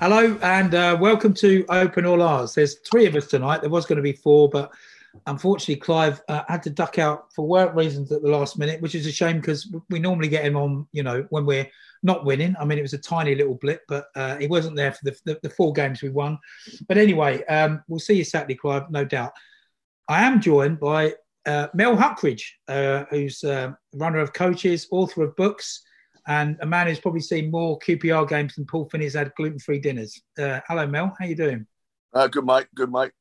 Hello and uh, welcome to Open All Ours. There's three of us tonight. There was going to be four, but unfortunately, Clive uh, had to duck out for work reasons at the last minute, which is a shame because we normally get him on, you know, when we're not winning. I mean, it was a tiny little blip, but uh, he wasn't there for the, the, the four games we won. But anyway, um, we'll see you Saturday, Clive, no doubt. I am joined by uh, Mel Huckridge, uh, who's uh, runner of coaches, author of books, and a man who's probably seen more QPR games than Paul Finney's had gluten-free dinners. Uh, hello, Mel. How you doing? Uh, good mate, good mate.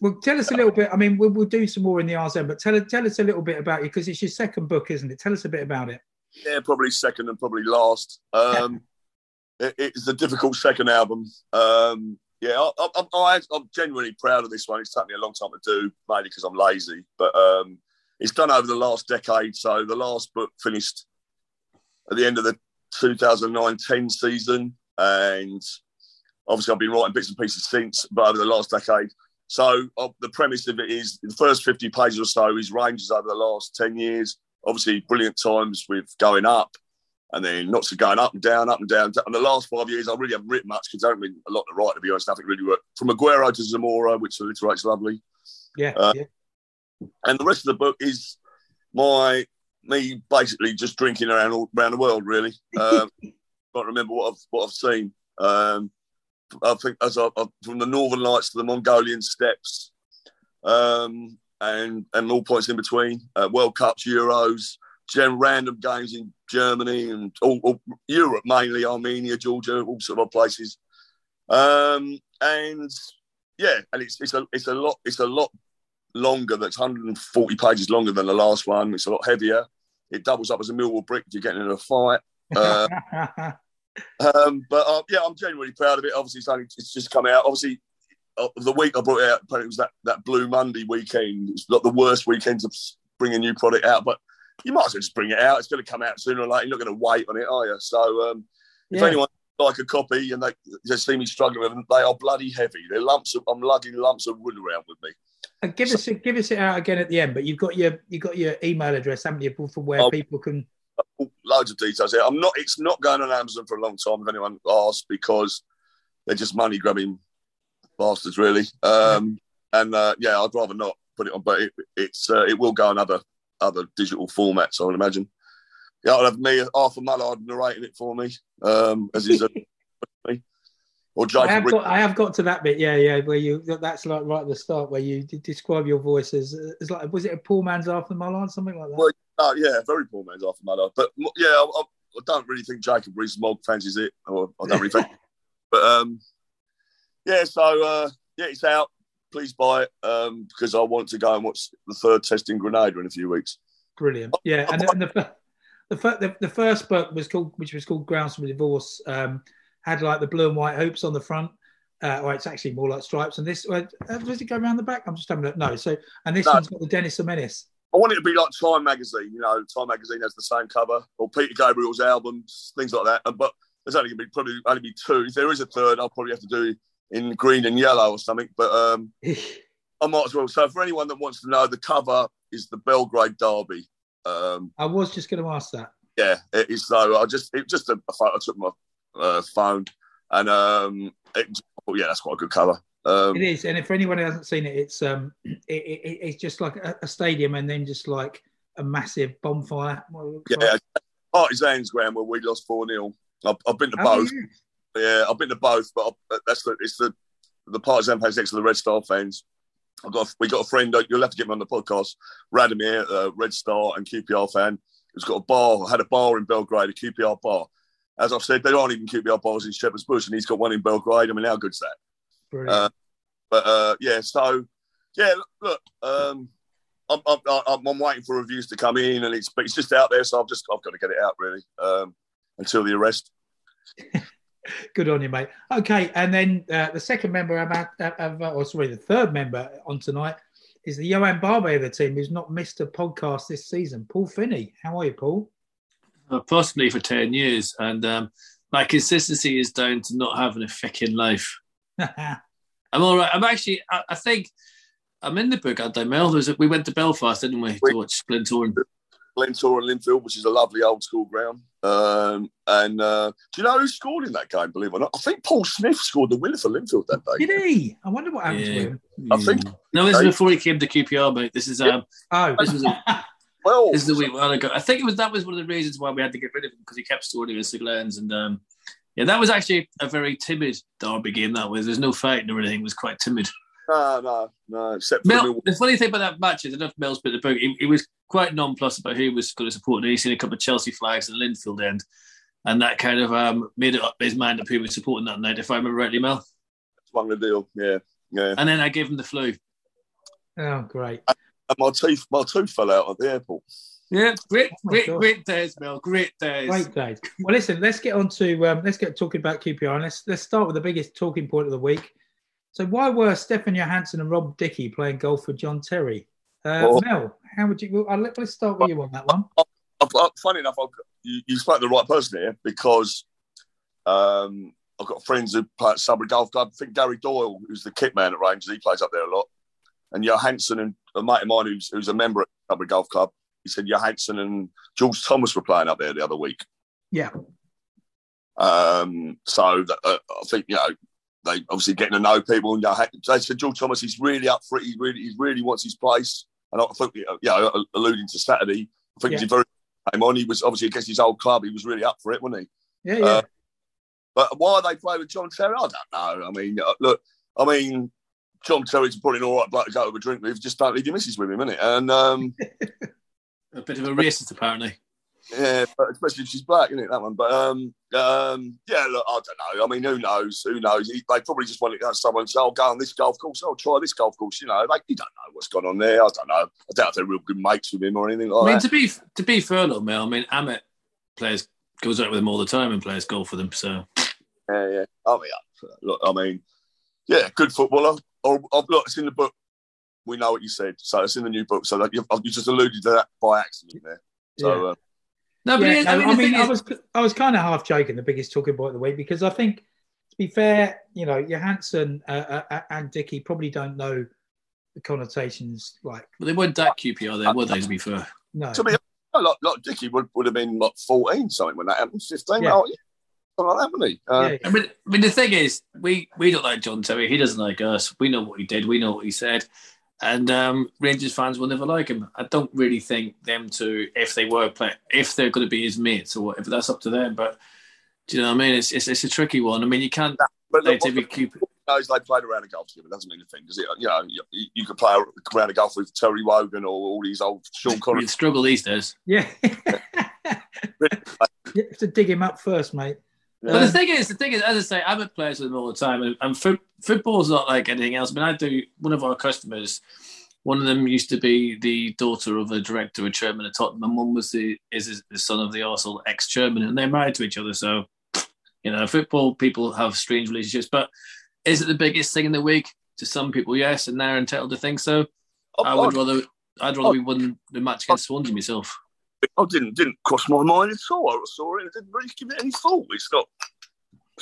Well, tell us a little bit. I mean, we'll, we'll do some more in the RZM, but tell, tell us a little bit about you because it's your second book, isn't it? Tell us a bit about it. Yeah, probably second and probably last. Um, it, it's a difficult second album. Um, yeah, I, I, I, I'm genuinely proud of this one. It's taken me a long time to do, mainly because I'm lazy. But um, it's done over the last decade. So the last book finished at the end of the 2009-10 season, and obviously I've been writing bits and pieces since, but over the last decade. So uh, the premise of it is the first 50 pages or so is ranges over the last 10 years. Obviously, brilliant times with going up, and then lots of going up and down, up and down. And the last five years, I really haven't written much because I haven't been a lot to write, to be honest. Nothing really worked. From Aguero to Zamora, which alliterates lovely. Yeah, Uh, yeah. And the rest of the book is my me basically just drinking around all, around the world, really. Um, can't remember what I've what I've seen. Um, I think as I, I, from the Northern Lights to the Mongolian steppes, um, and and all points in between. Uh, World Cups, Euros, gen random games in Germany and all, all Europe mainly, Armenia, Georgia, all sort of places. Um, and yeah, and it's it's a it's a lot it's a lot longer. That's 140 pages longer than the last one. It's a lot heavier. It doubles up as a Millwall brick if you're getting in a fight. Uh, um, but uh, yeah, I'm genuinely proud of it. Obviously, it's only it's just come out. Obviously, uh, the week I brought it out, it was that, that Blue Monday weekend. It's not the worst weekend to bring a new product out, but you might as well just bring it out. It's going to come out sooner or later. You're not going to wait on it, are you? So um, if Yeah. anyone like a copy and they just see me struggling with them, they are bloody heavy. They're lumps of I'm lugging lumps of wood around with me. And give us it, give us it out again at the end. But you've got your you've got your email address, haven't you, for where Oh. people can. loads of details here. I'm not. It's not going on Amazon for a long time. If anyone asks, because they're just money grabbing bastards, really. Um, and uh, yeah, I'd rather not put it on, but it, it's uh, it will go on other other digital formats. I would imagine. Yeah, I'll have me Arthur Mullard narrating it for me, um, as is a, or I have got I have got to that bit, yeah, yeah, where you that's like right at the start where you describe your voice as as like was it a poor man's Arthur Mullard, something like that. Well, Oh yeah, very poor man's Arthur Mullard. But yeah, I, I, I don't really think Jacob Rees-Mogg fancies it, or I don't really think. But um, yeah, so uh, yeah, it's out. Please buy it um, because I want to go and watch the third test in Grenada in a few weeks. Brilliant. Yeah, and, and the, the, the the first book was called, which was called Grounds for Divorce, um, had like the blue and white hoops on the front. Uh, or it's actually more like stripes. And this, uh, does it go around the back? I'm just having a look. No. So, and this No. one's got the Dennis the Menace. I want it to be like Time magazine. You know, Time magazine has the same cover, or Peter Gabriel's albums, things like that. But there's only going to be probably only be two. If there is a third, I'll probably have to do in green and yellow or something. But um, I might as well. So for anyone that wants to know, the cover is the Belgrade Derby. Um, I was just going to ask that. yeah, it is. So I just it just a, a photo. I took my uh, phone and um, it, oh, yeah, that's quite a good cover. Um, It is, and if anyone who hasn't seen it, it's um, it, it, it's just like a, a stadium, and then just like a massive bonfire. What it looks yeah, like. Partisans ground where we lost four 0 I've, I've been to Have both. you? Yeah, I've been to both, but I, that's the it's the the partisan fans next to the Red Star fans. I've got we got a friend. uh, You'll have to get me on the podcast. Radomir, uh, Red Star and QPR fan, who's got a bar. Had a bar in Belgrade, a QPR bar. As I've said, there aren't even QPR bars in Shepherd's Bush, and he's got one in Belgrade. I mean, how good's that? Uh, But uh, yeah, so yeah, look, um, I'm, I'm, I'm, I'm waiting for reviews to come in, and it's but it's just out there, so I've just I've got to get it out really um, until the arrest. Good on you, mate. Okay, and then uh, the second member of, our- of, uh, or sorry, the third member on tonight is the Yoann Barbet of the team, who's not missed a podcast this season. Paul Finney, how are you, Paul? uh, personally for 10 years and um, My consistency is down to not having a fucking life. I'm all right. I'm actually. I, I think I'm in the book. I don't Mel. There's a, we went to Belfast, didn't we, to watch Glentoran? Glentoran and Linfield, which is a lovely old school ground. Um, and uh, do you know who scored in that game? Believe it or not, I think Paul Smith scored the winner for Linfield that day. Did he? I wonder what happened to Yeah. him. I think. No, this is before he came to QPR, mate. This is um, Oh, this was a, Well, this is a week while ago. I think it was that was one of the reasons why we had to get rid of him because he kept scoring against the Glens, and um, yeah, that was actually a very timid derby game. That was. There's no fighting or anything. It was quite timid. No, no, no. Except for Mel, the the funny thing about that match is, enough Mel's bit the book. He, he was quite nonplussed about who he was going to support, and he's seen a couple of Chelsea flags in Linfield end, and that kind of um, made it up his mind up who was supporting that night, if I remember rightly, Mel. swung the deal. Yeah, yeah. And then I gave him the flu. oh, great. And my teeth, my tooth fell out at the airport. Yeah, great, Oh great, God. great days, Mel. Great days. Great days. Well, listen, let's get on to um, let's get talking about QPR. And let's let's start with the biggest talking point of the week. So, why were Stefan Johansen and Rob Dickie playing golf with John Terry? Uh, Well- Mel, how would you? Well, I'll, let, let's start with you on that one. I've, uh, funny enough, I've, you, you spoke to the right person here because um, I've got friends who play at Sudbury Golf Club. I think Gary Doyle, who's the kit man at Rangers, he plays up there a lot. And Johansen and a mate of mine who's, who's a member at Sudbury Golf Club, he said Johansen and George Thomas were playing up there the other week. Yeah, Um, so that, uh, I think you know they obviously getting to know people. And Johan- they said George Thomas, he's really up for it. He really, he really wants his place. And I think, yeah, alluding to Saturday, I think Yeah. he very came on. He was obviously against his old club. He was really up for it, wasn't he? yeah, yeah. Uh, But why they play with John Terry, I don't know. I mean, uh, look, I mean, John Terry's probably an all right bloke to go to a drink with. Just don't leave your missus with him, innit? And um, A bit of a racist, apparently. Yeah, but especially if she's black, isn't it that one? But um, um, yeah, look, I don't know. I mean, who knows? Who knows? He, they probably just want to have someone say, "I'll go on this golf course. I'll try this golf course." You know, like you don't know what's gone on there. I don't know. I doubt if they're real good mates with him or anything like that. I mean, that. to be to be fair, though, Mel. I mean, Amit plays goes out with him all the time and plays golf with him. So Yeah, yeah. I mean, look, I mean, yeah, good footballer. Oh, oh, look, it's in the book. We know what you said, so it's in the new book. So that you, you just alluded to that by accident there. So uh, no, but Yeah, it- no, I mean, the thing I is, was I was kind of half joking. The biggest talking point of the week because I think, to be fair, you know, Johansen uh, uh, and Dickie probably don't know the connotations. Like, but they weren't that QPR then, were they? To be fair, no, to be like, like Dickie would, would have been like fourteen something when that happened, fifteen. Yeah. Oh, yeah. Something like that, wouldn't he? Uh, yeah, I mean, I mean, the thing is, we we don't like John Terry. He doesn't like us. We know what he did. We know what he said. And um, Rangers fans will never like him. I don't really think them to, if they were play, if they're going to be his mates or whatever, that's up to them. But do you know what I mean? It's it's, it's a tricky one. I mean, you can't But play look, what David the- Cooper. knows they played around a golf together. It doesn't mean a thing, does it? You know, you, you could play around a golf with Terry Wogan or all these old Sean Connery. He'd struggle these days. yeah. you have to dig him up first, mate. But the thing is, the thing is, as I say, I'm at players with them all the time, and, and fo- football's not like anything else. I mean, I do. One of our customers, one of them used to be the daughter of a director, a chairman at Tottenham, and one was the is the son of the Arsenal ex-chairman, and they're married to each other. So, you know, football people have strange relationships. But is it the biggest thing in the week? To some people, yes, and they're entitled to think so. Oh, I would oh. rather, I'd rather oh. we won the match against Swansea myself. I didn't didn't cross my mind at all. I saw it and didn't really give it any thought. It's not.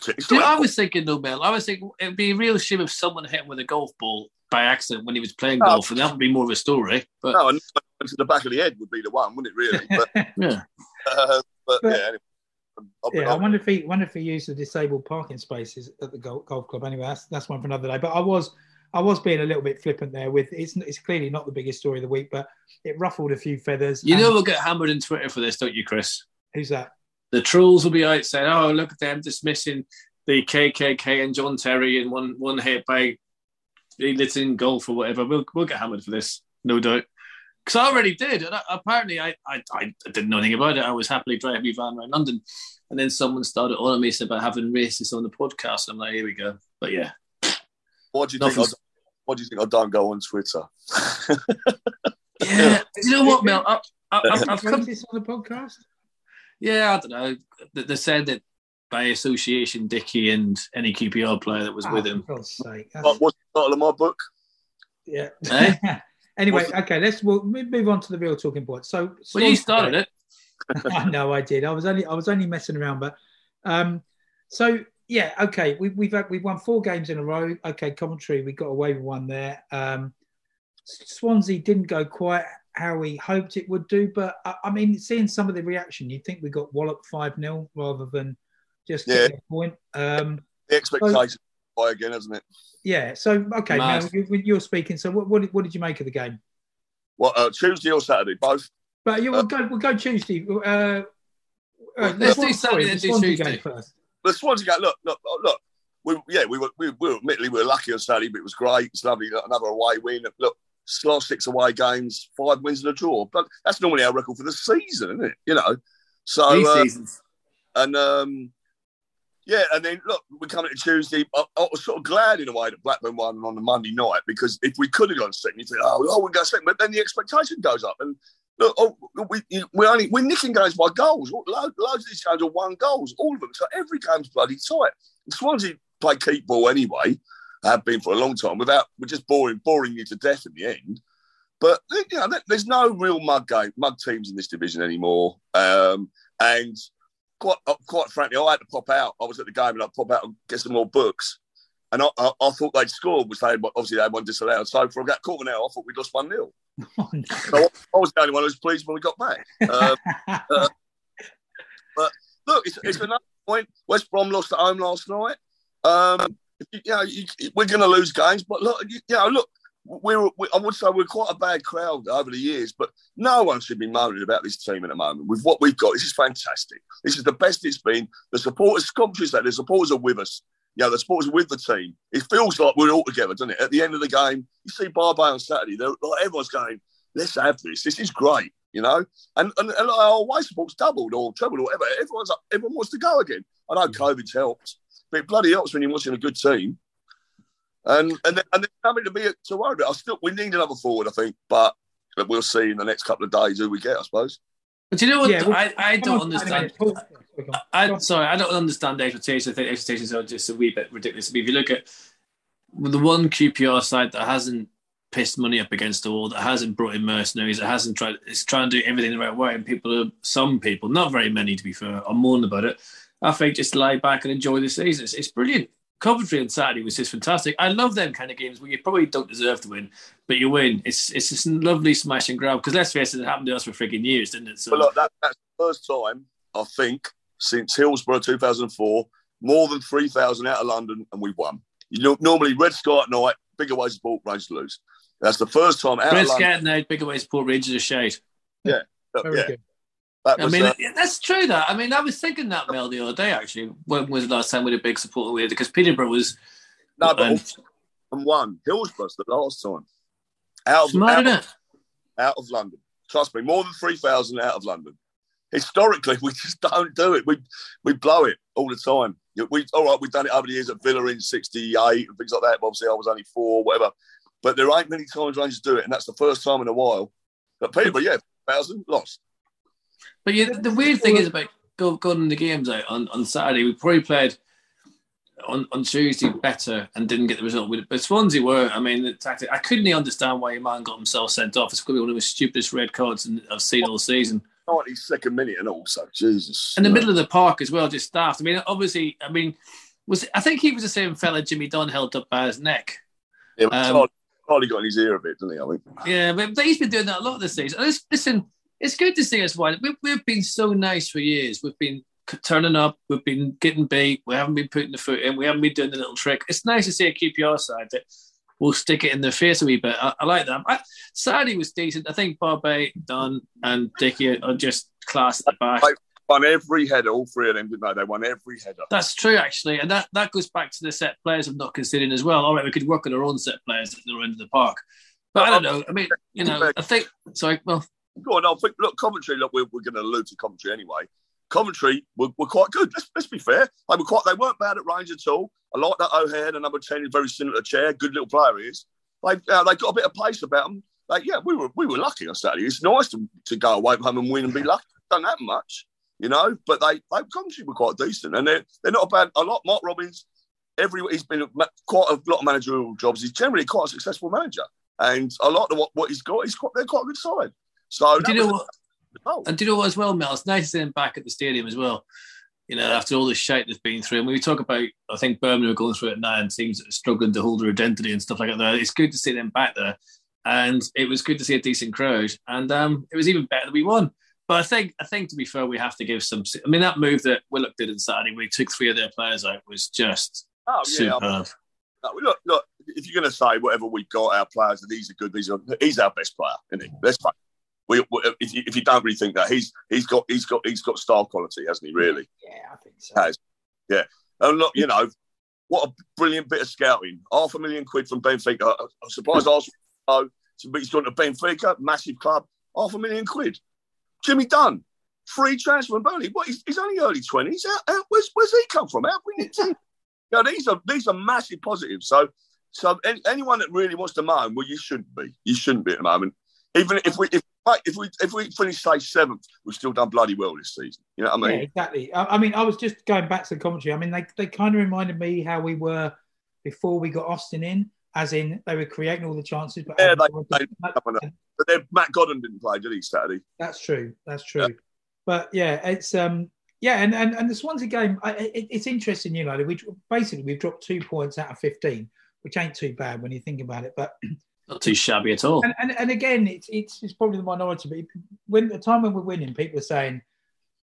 It's Dude, not I was thinking, though, Mel. I was thinking it'd be a real shame if someone hit him with a golf ball by accident when he was playing Oh. golf, and that would be more of a story. But no, and to the back of the head would be the one, wouldn't it? Really, but yeah, uh, but, But- yeah. Anyway, I'll Yeah, I I'll- wonder if he wonder if he used the disabled parking spaces at the golf, golf club. Anyway, that's that's one for another day. But I was I was being a little bit flippant there with it's it's clearly not the biggest story of the week, but it ruffled a few feathers. you and- know we'll get hammered in Twitter for this, don't you, Chris? who's that? The trolls will be out saying, "Oh, look at them dismissing the KKK and John Terry in one one hit by in golf or whatever." We'll we'll get hammered for this, no doubt. Because I already did. And I, apparently, I, I I didn't know anything about it. I was happily driving my van around London, and then someone started on me about having racists on the podcast. I'm like, here we go. But yeah, Why do you think? I, Nothing's- why do you think I don't go on Twitter? yeah. you know what, Mel? I, I, I've, I've come this on the podcast? Yeah, I don't know. They- They said that by association, Dickie and any QPR player that was with Oh, him. For God's sake. That's- What, what's the title of my book? yeah. Eh? anyway, What's- okay, let's we'll move move on to the real talking point. So, Well, you started it. I know I did. I was only I was only messing around, but um, So yeah, okay, we, we've had, we've won four games in a row. Okay, Coventry, we got away with one there. Um, Swansea didn't go quite how we hoped it would do, but I, I mean, seeing some of the reaction, you'd think we got walloped five 0 rather than just Yeah. getting a point. Um, The expectation high again, hasn't it? yeah, so okay, now Mad. you, you're speaking. So what, what, did- what did you make of the game? What uh, Tuesday or Saturday? Both. But you will go. We'll go Tuesday. Uh, uh, Well, let's do Saturday, sorry, then the do Tuesday. game first. The Swansea game. Look, look, oh, look. We, yeah, we were, we were admittedly we were lucky on Saturday, but it was great. It's lovely. Another away win. Look, last six away games, five wins and a draw. But that's normally our record for the season, isn't it? You know. So uh, and um, yeah, and then look, we're coming to Tuesday. I, I was sort of glad in a way that Blackburn won on the Monday night because if we could have gone second, you think, oh, oh, we're going second, but then the expectation goes up. And look, oh, we we only we're nicking games by goals. Loads, loads of these games are one goals, all of them. So every game's bloody tight. Swansea play keep ball anyway. Have been for a long time. Without we're just boring boring you to death in the end. But you know, there's no real mug game, mug teams in this division anymore. Um, and quite uh, quite frankly, I had to pop out. I was at the game and I pop out and get some more books. And I, I, I thought they'd scored, which they obviously they had one disallowed. So for that quarter now, I thought we'd lost 1 0. Oh, no. So I, was the only one who was pleased when we got back. Um, look, it's, it's another point. West Brom lost at home last night. Um, you know, you, we're going to lose games, but look, you, know, look, we're, we, I would say we're quite a bad crowd over the years, but no one should be moaning about this team at the moment. With what we've got, this is fantastic. This is the best it's been. The supporters, Coventry that the supporters are with us. You know, the supporters are with the team. It feels like we're all together, doesn't it? At the end of the game, you see Barbet on Saturday, they're, like, everyone's going, let's have this. This is great, you know? And, and, and our oh, away support's doubled or trebled or whatever. Everyone's up, everyone wants to go again. I know COVID's helped, but it bloody helps when you're watching a good team. And and then, and there's nothing to be to worry about. I still we need another forward, I think, but but we'll see in the next couple of days who we get, I suppose. But you know what? Yeah, I, I don't understand. Sorry, go on. I sorry, I don't understand the expectations. I think expectations are just a wee bit ridiculous. If you look at the one QPR side that hasn't pissed money up against the wall, that hasn't brought in mercenaries, that hasn't tried, it's trying to do everything the right way, and people are some people, not very many to be fair, are mourning about it. I think just lie back and enjoy the season. It's, it's brilliant. Coventry on Saturday was just fantastic. I love them kind of games where you probably don't deserve to win, but you win. It's it's just lovely smash and grab. Because let's face it, it happened to us for freaking years, didn't it? So But look, that, that's the first time I think since Hillsborough 2004, more than three thousand out of London, and we won. You know, normally Red Sky at night, bigger ways to ball, range to lose. That's the first time out Red of London. Scat now, bigger way support Rangers are shade. Very yeah, good. that I mean, uh, that's true. That I mean, I was thinking that Mel the other day. Actually, when was the last time we had a big supporter with? Because Peterborough was no, but and- and one Hillsborough's the last time out of, smart, out, out of London. Trust me, more than three thousand out of London. Historically, we just don't do it. We we blow it all the time. We all right. We've done it over the years at Villa in '68 and things like that. But obviously, I was only four, whatever. But there ain't many times Rangers do it, and that's the first time in a while. But Peterborough, yeah, thousand lost. But yeah, the weird thing is about go, going the games out on, on Saturday. We probably played on, on Tuesday better and didn't get the result. But Swansea were, I mean, the tactic. I couldn't understand why your man got himself sent off. It's probably one of the stupidest red cards I've seen all season. Ninety second minute, and also Jesus. In the middle of the park as well, just staffed. I mean, obviously, I mean, was I think he was the same fella Jimmy Dunne held up by his neck. Yeah, but um, got in his ear a bit, didn't he? I think. Yeah, but he's been doing that a lot this season. Listen, it's good to see us win. We've, we've been so nice for years. We've been turning up. We've been getting beat. We haven't been putting the foot in. We haven't been doing the little trick. It's nice to see a QPR side that will stick it in their face a wee bit. I, I like that. I, Saturday was decent. I think Barbet, Dunne, and Dickie are just class at the back. Right. Won every header, all three of them, didn't they? They won every header. That's true, actually, and that, that goes back to the set players of not considering as well. All right, we could work on our own set players at the end of the park, but I don't know. I mean, you know, I think. Sorry, well, Go on, I think, look, commentary, look, we're, we're going to allude to commentary anyway. Coventry were, were quite good. Let's, let's be fair. They were quite. They weren't bad at range at all. I like that O'Hare, the number ten, is very similar to Chair. Good little player he is. They uh, they got a bit of pace about them. Like, yeah, we were we were lucky on Saturday. It's nice to, to go away from home and win and be lucky. Done that much, you know. But they they Coventry were quite decent, and they're they're not a bad. A lot. Mark Robins, every he's been quite a lot of managerial jobs. He's generally quite a successful manager, and a lot of what, what he's got, he's quite they're quite a good side. So do you that know was- what? oh, And do you know what as well, Mel? It's nice to see him back at the stadium as well. you know, after all the shit that's been through, and when we talk about, I think Birmingham are going through it now, and teams that are struggling to hold their identity and stuff like that. It's good to see them back there, and it was good to see a decent crowd, and um, it was even better that we won. But I think, I think to be fair, we have to give some. I mean, that move that Willock did on Saturday, we took three of their players out, was just Oh yeah. superb. No, look, look. If you're going to say whatever we've got, our players, that these are good. These are he's our best player, isn't he? Let's face. We, we, if, you, if you don't really think that he's he's got he's got he's got star quality, hasn't he? Really Yeah, I think so. has. Yeah, and look, you know what a brilliant bit of scouting. Half a million quid from Benfica. I'm surprised Arsenal. Oh, he's gone to Benfica, massive club. Half a million quid. Jimmy Dunne, free transfer from Burnley. What? He's, he's only early twenties. Where's, where's he come from? How we him? You know, these are these are massive positives. So, so any, anyone that really wants to moan, well, you shouldn't be. You shouldn't be at the moment. Even if we if if we if we finish say seventh, we've still done bloody well this season. You know what I mean? Yeah, exactly. I, I mean, I was just going back to the commentary. I mean, they, they kind of reminded me how we were before we got Austin in, as in they were creating all the chances. But Yeah, they- they- But then Matt Godden didn't play, did he? Saturday. That's true. That's true. But yeah, it's um yeah, and and, and the Swansea game, I, it, it's interesting. You know, we basically we've dropped two points out of fifteen, which ain't too bad when you think about it. But Not too shabby at all. and, and, and again, it's, it's it's probably the minority. But when the time when we're winning, people are saying,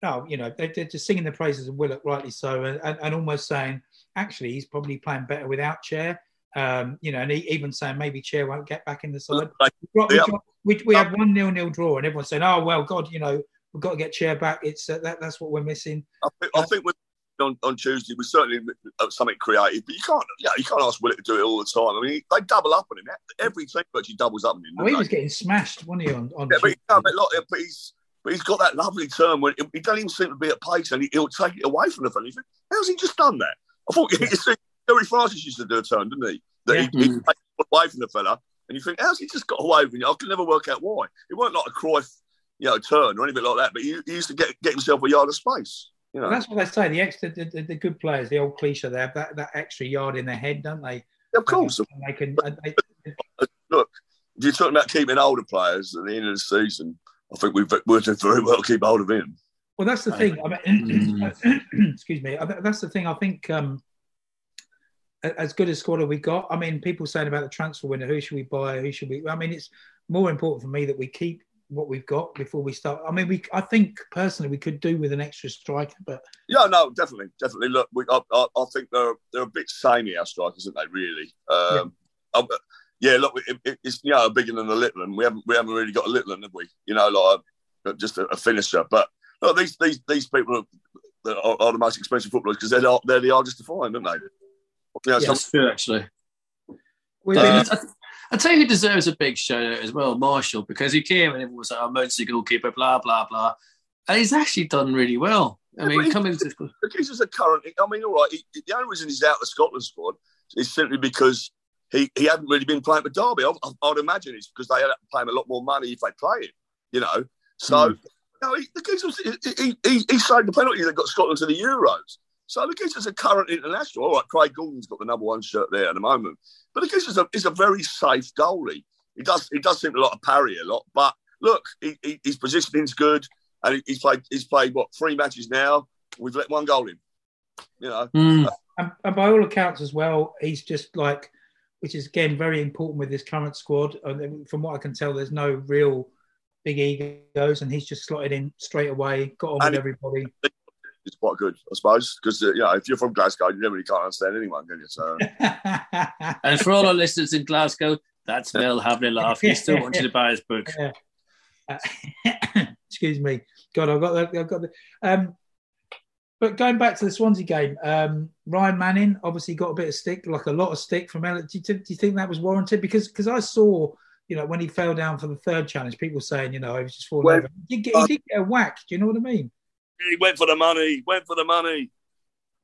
"Oh, you know, they're, they're just singing the praises of Willock, rightly so, and, and, and almost saying, actually, he's probably playing better without Chair." Um, you know, and he, even saying maybe Chair won't get back in the side. Like, We, dropped- we, Yeah. we, we had one nil nil draw, and everyone's saying, "Oh well, God, you know, we've got to get Chair back. It's uh, that, that's what we're missing." I think, I think with, on, on Tuesday we certainly uh, something creative, but you can't. Yeah, you can't ask Willock to do it all the time. I mean, they double up on him. Every team actually doubles up on him. Oh, he they? was getting smashed, wasn't he? On, on Yeah, but, Tuesday? no, but, look, but he's but he's got that lovely turn when he doesn't even seem to be at pace, and he, he'll take it away from the fella. You think, How's he just done that? I thought you see, Gerry Francis used to do a turn, didn't he? That Yeah. he, he take it away from the fella, and you think, how's he just got away from you? I can never work out why. It weren't like a Cruyff, you know, turn or anything like that, but he, he used to get get himself a yard of space. You know, that's what they say. The extra, the, the, the good players, the old cliche, they have that, that extra yard in their head, don't they? of course. And they can. and they, Look, if you're talking about keeping older players at the end of the season, I think we've we're doing very well to keep hold of him. well, that's the thing. I mean, excuse me. That's the thing. I think um, as good a squad have we got. I mean, people saying about the transfer window, who should we buy? Who should we? I mean, it's more important for me that we keep what we've got before we start. I mean, we. I think personally we could do with an extra striker, but Yeah, no, definitely, definitely. Look, we, I, I, I think they're they're a bit samey our strikers, aren't they? Really. Um, yeah. yeah, look, it, it, it's you know a bigger than a little, and we haven't we haven't really got a little, have we? You know, like a, just a, a finisher. But look, these these these people are, are, are the most expensive footballers because they're the- they're the hardest to find, aren't they? You know, Yeah. some- That's true, actually. Uh, been, I, I tell you who deserves a big shout out as well, Marshall, because he came and everyone was like, oh, emergency goalkeeper, blah, blah, blah. And he's actually done really well. I Yeah, mean, coming to the case is a current. I mean, all right. He, the only reason he's out of the Scotland squad is simply because he, he hadn't really been playing for Derby. I, I, I'd imagine it's because they had to pay him a lot more money if they play him. You know, so hmm. you know, he, the geezer he, he, he, he saved the penalty that got Scotland to the Euros. So the geezer's a current international. All right, Craig Gordon's got the number one shirt there at the moment, but the geezer's a, is a very safe goalie. He does he does seem a lot of parry a lot, but look, he, he, his positioning's good, and he, he's played he's played what three matches now. We've let one goal in. You know, Hmm. and, and by all accounts as well, he's just like, which is again very important with this current squad. And from what I can tell, there's no real big egos, and he's just slotted in straight away, got on And with he- everybody. It's quite good, I suppose, because uh, you know if you're from Glasgow, you really can't understand anyone, can you? So And for all our listeners in Glasgow, that's Mel having a laugh. He still wants you to buy his book. Yeah. Uh, excuse me. God, I've got the, I've got the. Um, but going back to the Swansea game, um, Ryan Manning obviously got a bit of stick, like a lot of stick from Elliot. Do you, do you think that was warranted? Because because I saw, you know, when he fell down for the third challenge, people saying, you know, he was just falling Well, over. He did, get, he did get a whack. Do you know what I mean? He went for the money. Went for the money.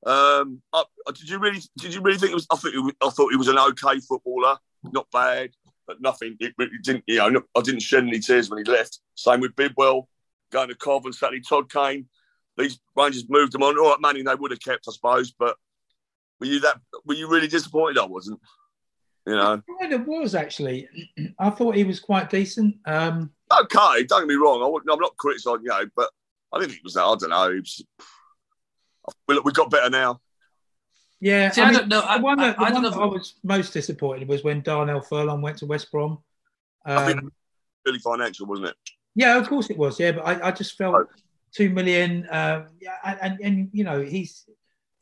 Um, I, did you really? Did you really think it was? I think was, I thought he was an okay footballer, not bad, but nothing. It, it didn't. You know, I didn't shed any tears when he left. Same with Bidwell going to Cov and Saturday. Todd Kane. These Rangers moved them on. All right, Manning they would have kept, I suppose. But were you that? Were you really disappointed? I wasn't. You know, Kind of was actually. I thought he was quite decent. Um, okay. Don't get me wrong. I, I'm not criticising, you know, but I didn't think it was that. I don't know. Was, We we got better now. Yeah, See, I, I mean, don't know. I- the one, that, I- I don't one know that I was most disappointed was when Darnell Furlong went to West Brom. I think- Um, Really financial, wasn't it? yeah, of course it was. Yeah, but I, I just felt Oh. two million. Um, yeah, and, and and you know he's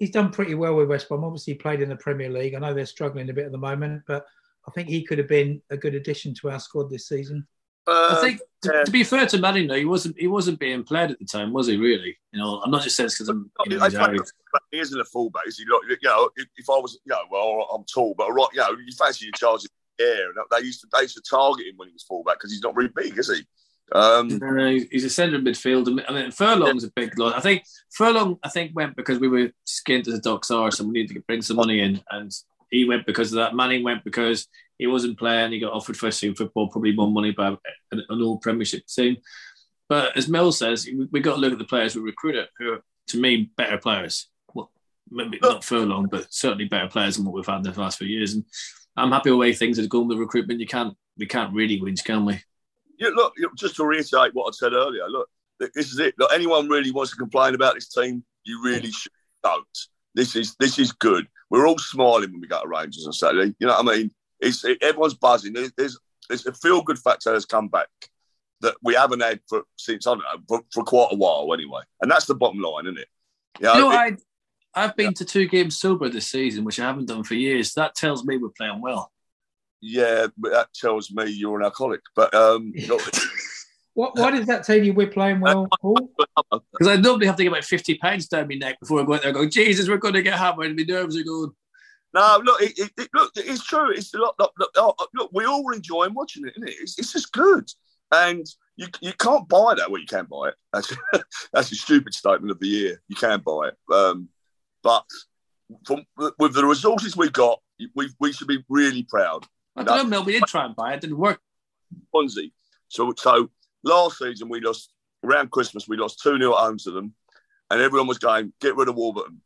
he's done pretty well with West Brom. Obviously, he played in the Premier League. I know they're struggling a bit at the moment, but I think he could have been a good addition to our squad this season. Uh, I think to, yeah. to be fair to Manning, though, he wasn't he wasn't being played at the time, was he? Really? You know, I'm not just saying because I'm. You know, I he's think Irish. he isn't a fullback. Is he? Like, you know, if, if I was, you know, well, I'm tall, but right, you know, you fancy your charge in the air, and they used to they used to target him when he was fullback because he's not really big, is he? Um, No, he's- a centre midfield. I mean, Furlong's a big loss. I think Furlong, I think, went because we were skinned as a dog's arse and we needed to bring some money in, and he went because of that. Manning went because he wasn't playing. He got offered first team football, probably more money by an, an all Premiership team. But as Mel says, we, we got to look at the players we recruit recruited, who are to me better players. Well, maybe not Furlong, but certainly better players than what we've had in the last few years. And I'm happy with the way things have gone with recruitment. You can't, we can't really win, can we? yeah, look, just to reiterate what I said earlier, look, this is it. Look, anyone really wants to complain about this team, you really should don't. This is this is good. We're all smiling when we go to Rangers on Saturday. You know what I mean? It's it, everyone's buzzing. There's, there's there's a feel good factor has come back that we haven't had for since I don't know for, for quite a while anyway, and that's the bottom line, isn't it? You know, You know, I, I've been to two games sober this season, which I haven't done for years. That tells me we're playing well. yeah, but that tells me you're an alcoholic. But um, What why does that tell you we're playing well, Paul? Because I normally have to get about 50 pounds down my neck before I go out there and go, Jesus, we're going to get hammered. My nerves are going, No, look, it, it, it, look, it's true. It's look, look, look, oh, look, we all enjoy watching it, isn't it? It's, it's just good, and you you can't buy that. Well, you can buy it. That's that's a stupid statement of the year. You can buy it, um, but from with the resources we've got, we we should be really proud. I don't know, Mel, we did try and buy it. It didn't work. Swansea. So so last season we lost around Christmas. We lost two 0 at home to them, and everyone was going get rid of Warburton.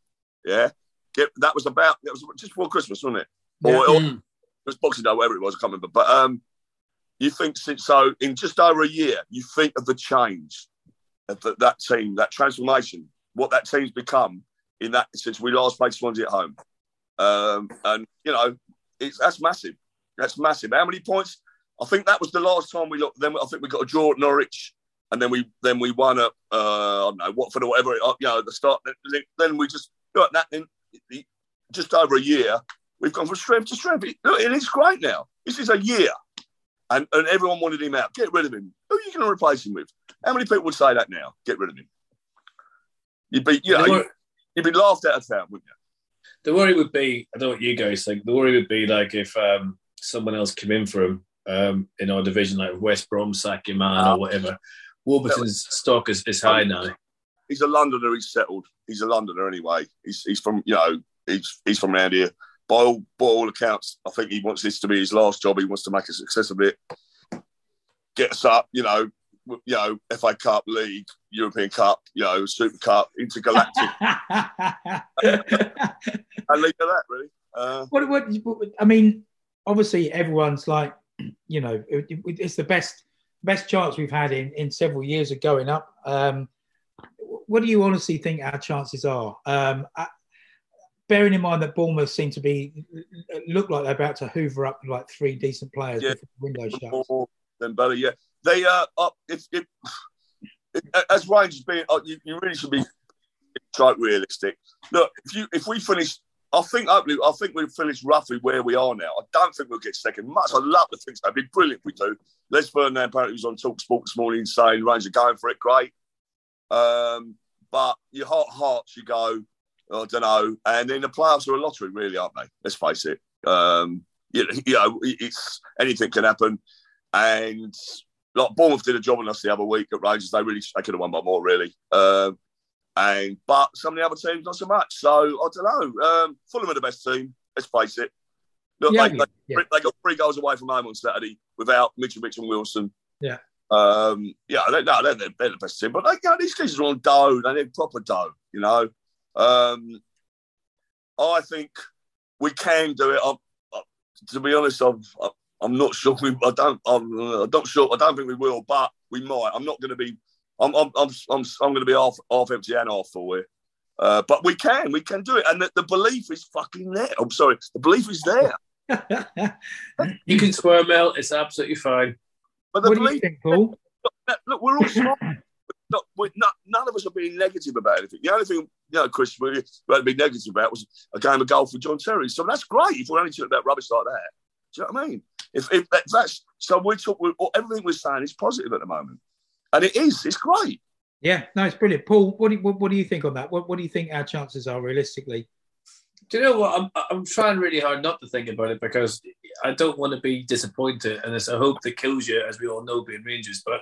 Yeah, get that was about that was just before Christmas, wasn't it? Or, or Mm. it was Boxing Day, whatever it was, I can't remember. But um, you think since so in just over a year, you think of the change of the, that team, that transformation, what that team's become in that since we last played Swansea at home, um, and you know, it's that's massive. That's massive. How many points? I think that was the last time we looked. Then I think we got a draw at Norwich, and then we then we won at uh, I don't know Watford or whatever. uh, You know, at the start. Then- we just got that just over a year. We've gone from strength to strength. It- Look, and it's great now. This is a year, and and everyone wanted him out. Get rid of him. Who are you going to replace him with? How many people would say that now? Get rid of him. You'd be, you know, you'd, you'd be laughed out of town, wouldn't you? the worry would be, I don't know what you guys think, the worry would be like if um, someone else came in for him um, in our division, like West Brom, sack him man or whatever. Warburton's stock is, is high now. He's a Londoner. He's settled. He's a Londoner anyway. He's he's from you know he's he's from around here. By all by all accounts, I think he wants this to be his last job. He wants to make a success of it. Get us up, you know, you know, FA Cup, League, European Cup, you know, Super Cup, Intergalactic, and leave at that really. Uh, what, what, what- I mean, obviously, everyone's like, you know, it, it- it's the best best chance we've had in, in several years of going up. Um, what do you honestly think our chances are? Um, I, bearing in mind that Bournemouth seem to be look like they're about to hoover up like three decent players Yeah. before the window shuts. more than better. Yeah, they uh, up if, if, if as Rangers being, uh, you, you really should be quite realistic. Look, if you if we finish, I think I think we'll finish roughly where we are now. I don't think we'll get second. Much I love the things so. It'd be brilliant if we do. Les Ferdinand apparently was on Talk Sport this morning saying Rangers are going for it. Great, um, but your heart hearts you go. I don't know. And then the playoffs are a lottery, really, aren't they? Let's face it. Um, you, you know, it's anything can happen. And like Bournemouth did a job on us the other week at Rangers. They really they could have won by more, really. Um, and but some of the other teams not so much. So I don't know. Um, Fulham are the best team. Let's face it. Look, Yeah, they, they, yeah. they got three goals away from home on Saturday without Mitchell, Mitchell, Wilson. Yeah. Um, yeah, they, no, they're, the- they're the best team. But they, you know, these guys are on dough. They need proper dough. You know. Um, I think we can do it. I'm, uh, to be honest, I'm, I'm not sure. We, I don't. I'm, I'm not sure. I don't think we will, but we might. I'm not going to be. I'm. I'm. I'm. I'm, I'm going to be half half empty and half full here. Uh, but we can, we can do it, and the, the belief is fucking there. I'm sorry, the belief is there. You can swear, Mel. It's absolutely fine. But the what do you think, Paul? look, look, we're all smart. not, we're not, none of us are being negative about anything. The only thing, you know, Chris, we had to be negative about was a game of golf with John Terry. So that's great if we're only talking about rubbish like that. Do you know what I mean? If, if that's so, we're talking. Everything we're saying is positive at the moment, and it is. It's great. Yeah, no, it's brilliant. Paul, what do you, what, what do you think on that? What, what do you think our chances are realistically? Do you know what? I'm, I'm trying really hard not to think about it because I don't want to be disappointed, and it's a hope that kills you, as we all know, being Rangers. But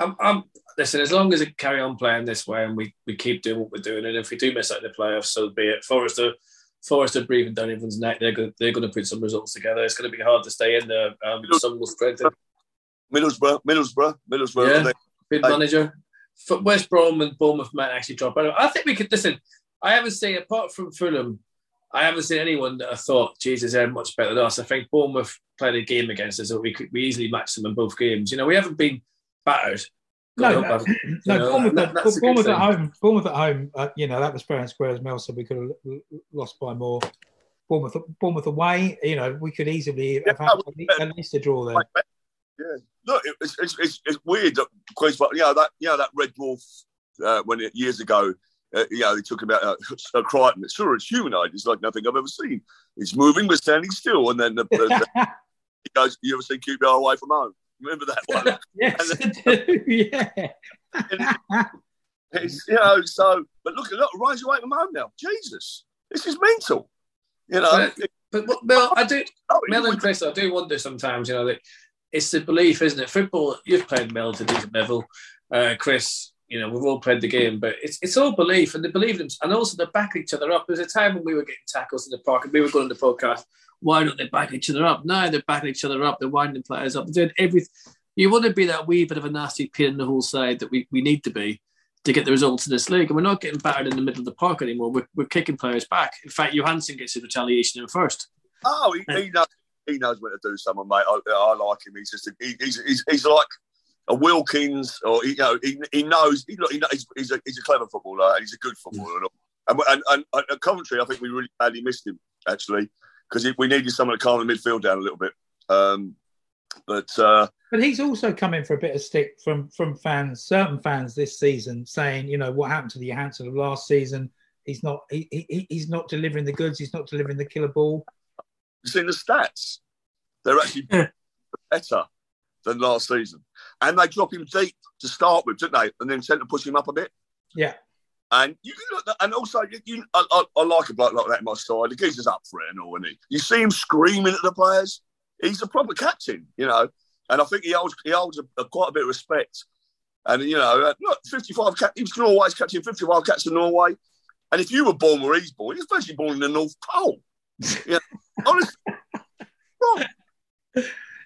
I'm, I'm listen. As long as it carry on playing this way, and we, we keep doing what we're doing, and if we do miss out in the playoffs, so be it. Forrester, Forrester breathing down everyone's neck. They're going, they're going to put some results together. It's going to be hard to stay in there. Um, some will strengthen. Middlesbrough, Middlesbrough, Middlesbrough. Yeah. Good manager. For West Brom and Bournemouth might actually drop out. I think we could listen. I haven't seen apart from Fulham, I haven't seen anyone that I thought Jesus they're much better than us. I think Bournemouth played a game against us, that we could we easily match them in both games. You know, we haven't been battered. No, God no. You No, know, Bournemouth, that- at- that's a good Bournemouth at home. Bournemouth at home. Uh, you know that was fair and square as Mel said. We could have l- l- lost by more. Bournemouth, Bournemouth away. You know we could easily have had at least a draw there. Yeah. Look, it's, it's, it's, it's weird that Queen's Park, you know, that, you know, that Red Dwarf, uh, when it, years ago, uh, you know, they took about uh, uh, Kryten. Sure, it's humanoid. It's like nothing I've ever seen. It's moving, but standing still. And then the, the, the, he goes, You ever seen QPR away from home? Remember that one? yes, I do. Yeah. It's, you know, so, but look, look, rise away from home now. Jesus, this is mental. You know, But- But what, Mel, I do. Oh, Mel and Chris, I do wonder sometimes. You know, that it's the belief, isn't it? Football. You've played Mel to a decent level, uh, Chris. You know, we've all played the game, but it's it's all belief, and they believe them, and also they back each other up. There was a time when we were getting tackles in the park, and we were going to the podcast. Why don't they back each other up? No, they're backing each other up. They're winding players up. They're doing everything. You want to be that wee bit of a nasty pin in the whole side that we, we need to be to get the results in this league. And we're not getting battered in the middle of the park anymore. We're, we're kicking players back. In fact, Johansen gets his retaliation in first. Oh, he, he knows. He knows when to do something, mate. I, I like him. He's just a, he, he's, he's he's like a Wilkins, or you know, he, he knows. He, he knows he's, he's a he's a clever footballer. And he's a good footballer. And, and, and, and at Coventry, I think we really badly missed him actually because we needed someone to calm the midfield down a little bit. Um, but uh, But he's also coming for a bit of stick from from fans, certain fans this season, saying, you know, what happened to the Johansen of last season? He's not he, he, he's not delivering the goods. He's not delivering the killer ball. you've seen the stats; they're actually better than last season, and they drop him deep to start with, didn't they? And then tend to push him up a bit. Yeah, And you can look, and also you, you I, I, I like a bloke like that in my side. The geezer's up for it and all, isn't he? You see him screaming at the players. He's a proper captain, you know. And I think he holds he holds a, a, quite a bit of respect. And you know, uh, look, fifty-five cap. He was Norway's captain, fifty-five caps in Norway. And if you were born where he's born, he's basically born in the North Pole. Yeah, honestly. Right.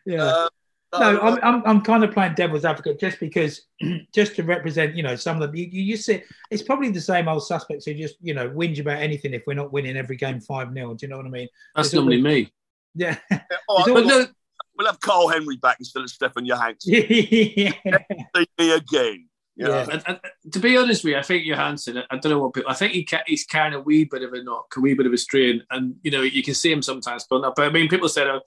yeah. Uh, no, I'm, I'm, I'm kind of playing devil's advocate just because, just to represent, you know, some of them. You, you, you see, it's probably the same old suspects who just, you know, whinge about anything if we're not winning every game 5 0. Do you know what I mean? That's It's normally always- me. Yeah. all right, it's But we'll, no, we'll have Karl Henry back instead of Stefan Johansen. yeah. See me again. You know? Yeah. And- and to be honest with you, I think Johansen. I don't know what people. I think he ca- he's carrying a wee bit of a knock, a wee bit of a strain, and you know you can see him sometimes pulling up. But I mean, people said, uh,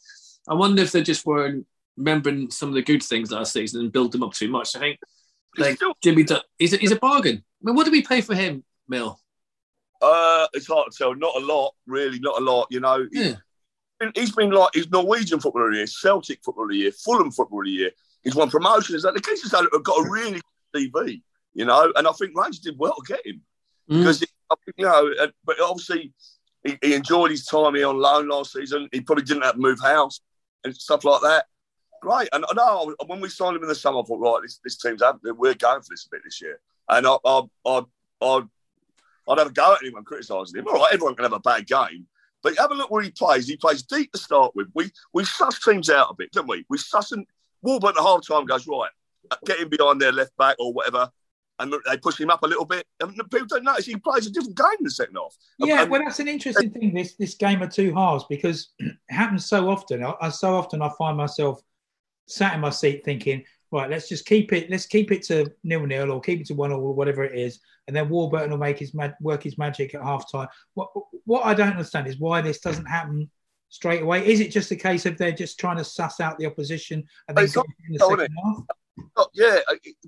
I wonder if they just weren't remembering some of the good things last season and build them up too much. I think like still- Jimmy, Du- he's a, he's a bargain. I mean, what do we pay for him, Mill? Uh, it's hard to tell. Not a lot, really. Not a lot. You know, Yeah. he's been like he's Norwegian footballer of the year, Celtic footballer of the year, Fulham footballer of the year. He's won promotions. Like the that have got a really good TV. You know, and I think Rangers did well to get him Mm. because he- you know, but obviously he, he enjoyed his time here on loan last season. He probably didn't have to move house and stuff like that. Great, and I know when we signed him in the summer, I thought, right, this, this team's happening. We're going for this a bit this year, and I, I, I, I I'd have a go at anyone criticising him. All right, everyone can have a bad game, but have a look where he plays. He plays deep to start with. We we suss teams out a bit, don't we? We suss and Warburton at the half time goes right, get him behind their left back or whatever, and they push him up a little bit. And people don't notice he plays a different game in the second half. Yeah, And- well, that's an interesting thing. This this game of two halves because it happens so often. I, I so often I find myself sat in my seat thinking, right, let's just keep it. Let's keep it to nil nil or keep it to one or whatever it is, and then Warburton will make his mag- work his magic at half time. What what I don't understand is why this doesn't happen straight away. Is it just a case of they're just trying to suss out the opposition and then not- in the second half? Oh, yeah,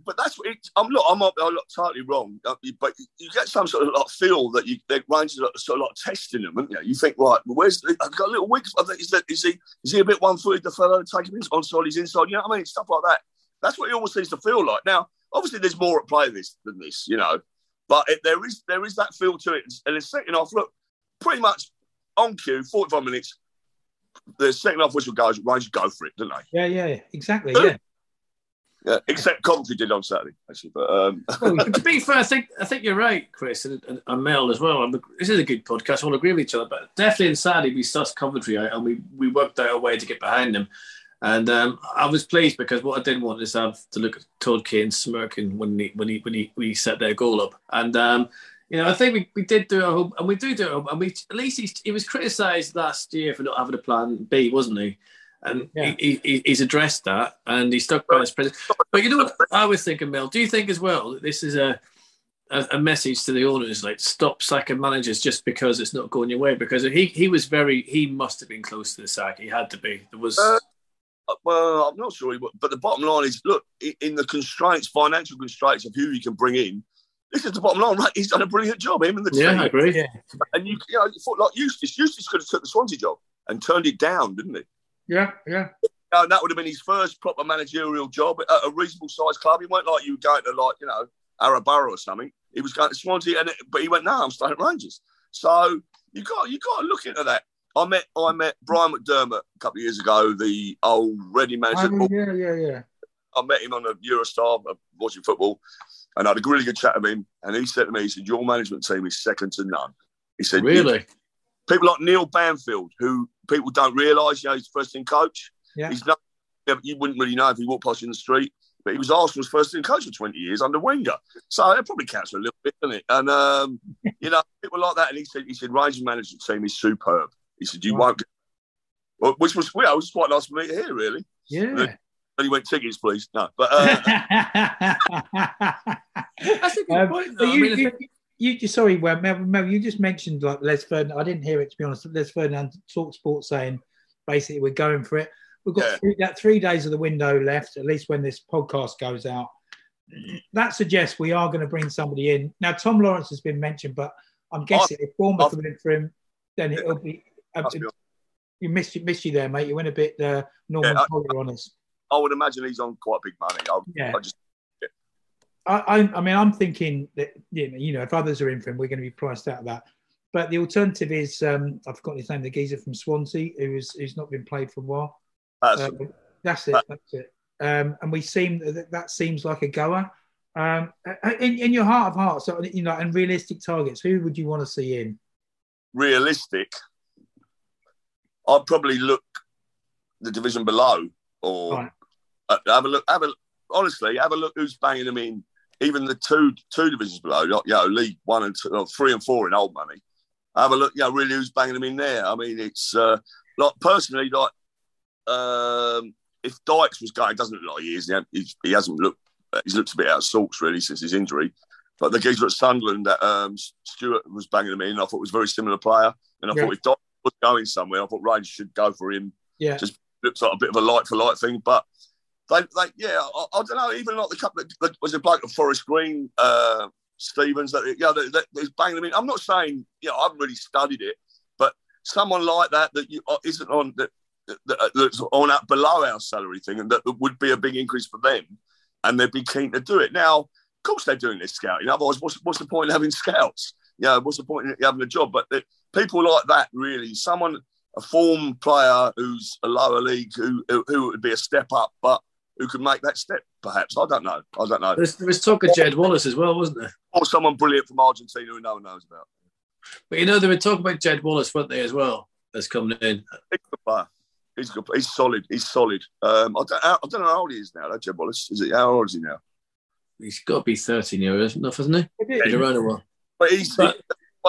but that's what it, I'm not. I'm not, I'm not totally wrong. uh, But you get some sort of like feel that you that Rangers are sort of like testing them, don't you? You think, right, well, where's the, I've got a little think is that is he is he a bit one footed? The fellow taking him onside, he's inside. You know what I mean? Stuff like that. That's what it almost seems to feel like. Now, obviously, there's more at play this than this, you know. But it, there is there is that feel to it. And the second half, look, pretty much on cue, 45 minutes. The second half whistle goes, Rangers go for it, don't they? Yeah, yeah, exactly. Yeah. Yeah, except Coventry did on Saturday, actually. But um, Well, to be fair, I think I think you're right, Chris, and, and, and Mel as well. I'm, this is a good podcast. To agree with each other, but definitely in Saturday we sussed Coventry out and we, we worked out a way to get behind them. And um, I was pleased because what I didn't want is have to look at Todd Kane smirking when he when he when he we set their goal up. And um, you know, I think we, we did do our home, and we do do our home, and we at least he, he was criticised last year for not having a plan B, wasn't he? And Yeah. he, he, he's addressed that, and he stuck by his president. But you know what I was thinking, Mel? Do you think as well that this is a a, a message to the owners like stop sacking managers just because it's not going your way? Because he he was very he must have been close to the sack. He had to be. There was Uh, well, I'm not sure, he but the bottom line is, look, in the constraints, financial constraints of who you can bring in, this is the bottom line, right? He's done a brilliant job, him and the team. yeah, team. I agree. Yeah. And you, you know, thought like Eustace, Eustace could have took the Swansea job and turned it down, didn't he? Yeah, yeah. You know, that would have been his first proper managerial job at a reasonable sized club. He weren't like you going to like, you know, Araborough or something. He was going to Swansea, and it, but he went, no, I'm staying at Rangers. So you got you got to look into that. I met I met Brian McDermott a couple of years ago, the old Reading manager. Oh, yeah, yeah, yeah. I met him on a Eurostar uh, watching football, and I had a really good chat with him. And he said to me, he said, "Your management team is second to none." He said, Really? People like Neil Banfield, who people don't realise, you know, he's first team coach. Yeah. He's not. You wouldn't really know if he walked past you in the street, but he was Arsenal's first team coach for 20 years under Wenger. So that probably counts for a little bit, doesn't it? And um, you know, people like that. And he said, he said, Rangers management team is superb. He said, you Right. won't. Get... Well, which was well, it was quite nice to meet here, really. Yeah. And he went tickets, please. No, but uh, That's a good Um, point. but though. I you, mean, you, think- you, just sorry, well, Mel, Mel, you just mentioned like Les Ferdinand. I didn't hear it to be honest. Les Ferdinand talk sport saying basically we're going for it. We've got Yeah. three, that three days of the window left, at least when this podcast goes out. That suggests we are going to bring somebody in. Now, Tom Lawrence has been mentioned, but I'm guessing if Bournemouth I've- are in for him, then it'll be. must you missed you missed you there, mate. You went a bit uh, Norman Yeah, I- on us. I would imagine he's on quite big money. I, Yeah. I just I, I, I mean, I'm thinking that you know, you know, if others are in for him, we're going to be priced out of that. But the alternative is, um, I've forgotten his name, the geezer from Swansea, who's who's not been played for a while. that's Um, that's it. That's it. Um, and we seem that that seems like a goer. Um, in, in your heart of hearts, so, you know, and realistic targets, who would you want to see in? realistic. I'd probably look the division below, or Right. uh, have a look. Have a honestly have a look who's banging them in. Even the two two divisions below, like, you know, League One and two, three and four in old money. Have a look, you know, really who's banging them in there. I mean, it's uh, like personally, like um, if Dykes was going, it doesn't look like he is. He, he's, he hasn't looked. He's looked a bit out of sorts really since his injury. But the geezer at Sunderland that um, Stewart was banging him in, I thought was a very similar player. And I Yeah. thought if Dykes was going somewhere, I thought Rangers should go for him. Yeah, Just looks like a bit of a light for light thing. But they, they yeah, I, I don't know. Even like the couple of, was a bloke at Forest Green, uh, Stevens, that yeah, that, that, that's banging them in. I'm not saying, you know, I haven't really studied it, but someone like that that you uh, isn't on that, that that's on that below our salary thing, and that would be a big increase for them, and they'd be keen to do it. Now, of course, they're doing this scouting. Otherwise, what's what's the point in having scouts? You know, what's the point in having a job? But the, people like that, really, someone a form player who's a lower league who, who would be a step up, but who could make that step, perhaps. I don't know. I don't know. There's, there was talk of Jed Wallace as well, wasn't there? Or someone brilliant from Argentina who no one knows about. But you know, they were talking about Jed Wallace, weren't they, as well, that's coming in? He's a good player. He's good. He's solid. He's solid. Um, I don't, I don't know how old he is now. That Jed Wallace. Is it? How old is he now? He's got to be 13 years enough, hasn't he? It is. Been around a while. But he's But-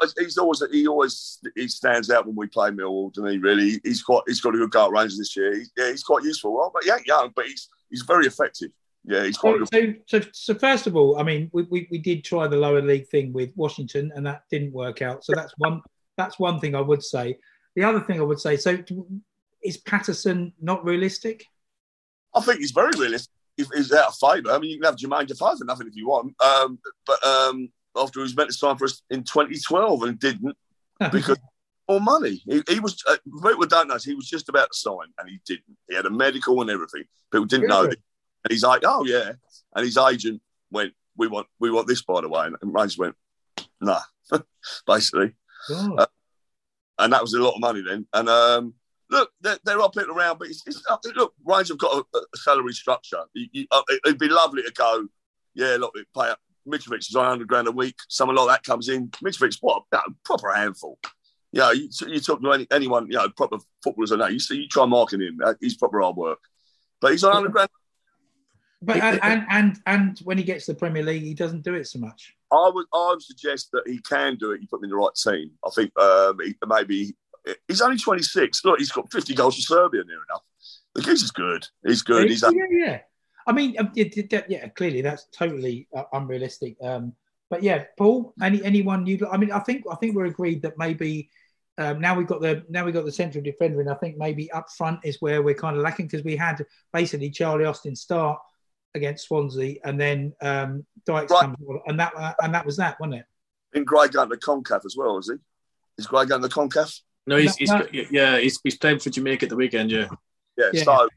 he, he's always he always he stands out when we play Millwall, doesn't he? Really, he's quite he's got a good go range this year. He, yeah, he's quite useful. Well, but yeah, young, but he's he's very effective. Yeah, he's quite So, good. so, so, so first of all, I mean, we, we, we did try the lower league thing with Washington, and that didn't work out. So that's one that's one thing I would say. The other thing I would say, so is Paterson not realistic? I think he's very realistic. He's out of favour, I mean, you can have Jermaine Defoe for nothing if you want. Um, but um, after he was meant to sign for us in 2012 and didn't because more money. He, he was, uh, people don't know, he was just about to sign and he didn't. He had a medical and everything. People didn't know. Really? This. And he's like, oh, yeah. And his agent went, we want we want this, by the way. And Rangers went, nah, basically. God. Uh, and that was a lot of money then. And um, look, they're, they're up it around, but it's, it's uh, look, Rangers have got a, a salary structure. You, you, uh, it, it'd be lovely to go, yeah, look, pay up. Mitrovic is on 100 grand a week. Someone like that comes in. Mitrovic's what a proper handful. You know, you, you talk to any, anyone, you know, proper footballers I know. You see, you try marking him. uh, He's proper hard work. But he's on 100 grand. But and, and and and when he gets to the Premier League, he doesn't do it so much. I would, I would suggest that he can do it. You put him in the right team. I think um, he, maybe he's only 26. Look, he's got 50 goals for Serbia near enough. The kid is good. He's good. He's yeah, yeah. I mean, um, it- it- that- yeah, clearly that's totally uh, unrealistic. Um, but yeah, Paul, any anyone you? I mean, I think I think we're agreed that maybe um, now we've got the now we've got the central defender, and I think maybe up front is where we're kind of lacking because we had basically Charlie Austin start against Swansea, and then um, Dykes Right. comes on, and that uh, and that was that, wasn't it? in Gray going to CONCACAF as well, is he? Is Gray going to CONCACAF? No, he's, No, he's no. yeah, he's, he's playing for Jamaica at the weekend. Yeah, Yeah. Yeah. So,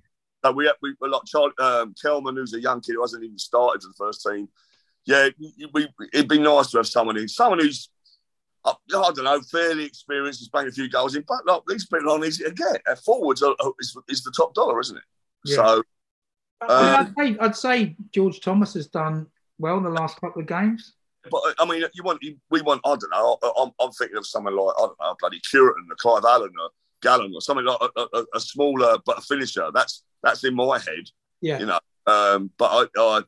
so we we like Charlie um, Kelman, who's a young kid who hasn't even started for the first team. Yeah, we, it'd be nice to have someone who's someone who's I, I don't know, fairly experienced, has banged a few goals in, but like these people aren't easy to get. Uh, forwards are, is, is the top dollar, isn't it? Yeah. So I mean, I'd, say, I'd say George Thomas has done well in the last couple of games. But I mean, you want we want. I don't know. I- I'm, I'm thinking of someone like I don't know, bloody Curitan, or Clive Allen, or Gallen, or something like a, a, a smaller but a finisher. That's that's in my head, Yeah, you know. Um, but I, I,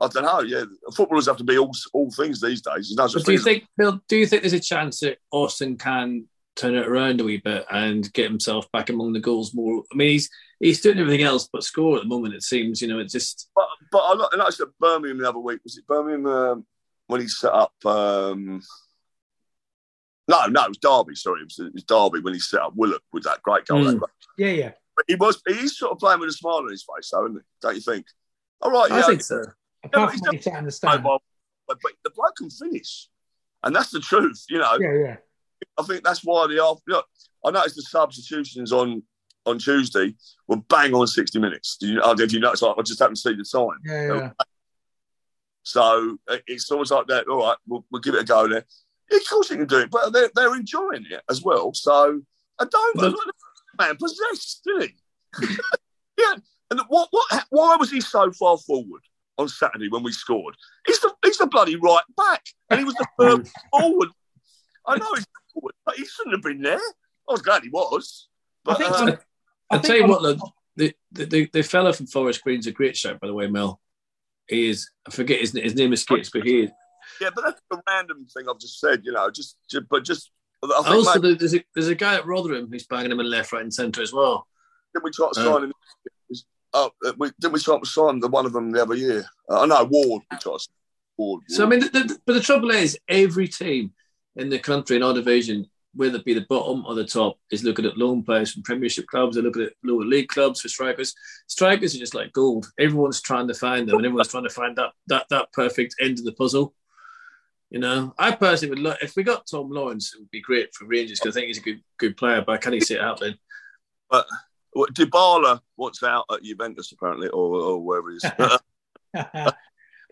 I don't know. Yeah, footballers have to be all all things these days. There's no but such do you think, Bill? Do you think there's a chance that Austin can turn it around a wee bit and get himself back among the goals more? I mean, he's he's doing everything else but score at the moment. It seems, you know, it's just But but I noticed at Birmingham the other week. Was it Birmingham um, when he set up? Um, no, no, it was Derby. Sorry, it was, it was Derby when he set up Willock with that great goal. Mm. yeah, yeah. But he was he's sort of playing with a smile on his face, though, isn't he? Don't you think? All right, I yeah, think so. Apart he's from when he sat in mobile, but, but the bloke can finish, and that's the truth. You know, Yeah, yeah. I think that's why the after. Look, I noticed the substitutions on on Tuesday were bang on sixty minutes. Do you, I if you noticed? I just haven't seen the time. Yeah, yeah. So it's almost like that. All right, we'll, we'll give it a go there. Of course, he can do it, but they're, they're enjoying it as well. So I don't know. But- Man, possessed, didn't he? yeah. And what, what, why was he so far forward on Saturday when we scored? He's the, he's the bloody right back, and he was the first forward. I know he's forward, but he shouldn't have been there. I was glad he was. I But think. um, I I'll think tell you on- what, the, the, the, the fella from Forest Green's a great shot, by the way, Mel. He is, I forget his, his name escapes, but he is. Yeah, but that's the random thing I've just said. You know, just, just but just. Also, maybe- there's a, there's a guy at Rotherham who's banging him in left, right, and centre as well. Didn't we try to Uh, sign him? Oh, uh, we, didn't we try to sign the one of them the other year? Uh, I know Ward. We tried to sign Ward. So, I mean, the, the, but the trouble is, every team in the country in our division, whether it be the bottom or the top, is looking at loan players from Premiership clubs. They're looking at lower league clubs for strikers. Strikers are just like gold. Everyone's trying to find them, and everyone's trying to find that that that perfect end of the puzzle. You know, I personally would look if we got Tom Lawrence, it would be great for Rangers because I think he's a good good player. But I can't see it happening. Well, Dybala wants out at Juventus apparently, or, or wherever he is. but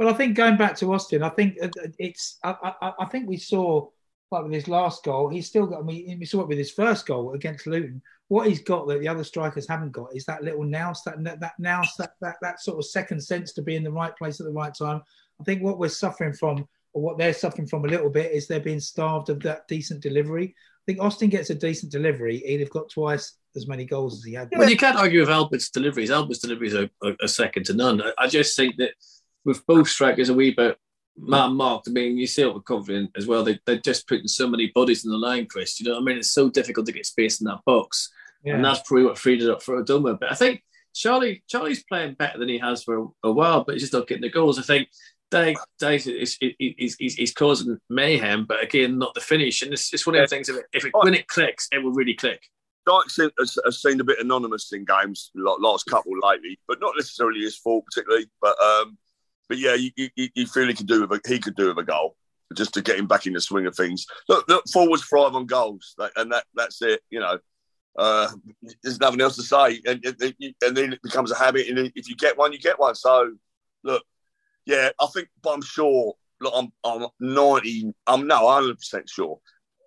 I think going back to Austin, I think uh, it's. I, I, I think we saw like with his last goal, he's still got. I mean, we saw it with his first goal against Luton. What he's got that the other strikers haven't got is that little nous, that that, that nous, that, that that sort of second sense to be in the right place at the right time. I think what we're suffering from, or what they're suffering from a little bit, is they're being starved of that decent delivery. I think Austin gets a decent delivery, he'd have got twice as many goals as he had. Well, you can't argue with Albert's deliveries. Albert's deliveries are, are, are second to none. I, I just think that with both strikers a wee bit man marked, I mean, you see it with confident as well. They, they're just putting so many bodies in the line, Chris. You know what I mean? It's so difficult to get space in that box. Yeah. And that's probably what freed it up for Adomah. But I think Charlie Charlie's playing better than he has for a, a while, but he's just not getting the goals. I think Dave, Dave is, is, is, is, causing mayhem, but again, not the finish. And it's, it's one of the things. If it, if it, when it clicks, it will really click. Dykes has, has seen a bit anonymous in games last couple lately, but not necessarily his fault particularly. But um, but yeah, you, you, you feel he could do with a, he could do with a goal just to get him back in the swing of things. Look, look forwards thrive on goals, and that that's it. You know, uh, there's nothing else to say, and, and then it becomes a habit. And if you get one, you get one. So look, yeah, I think, but I'm sure. Look, I'm I'm 90. I'm no 100 percent sure.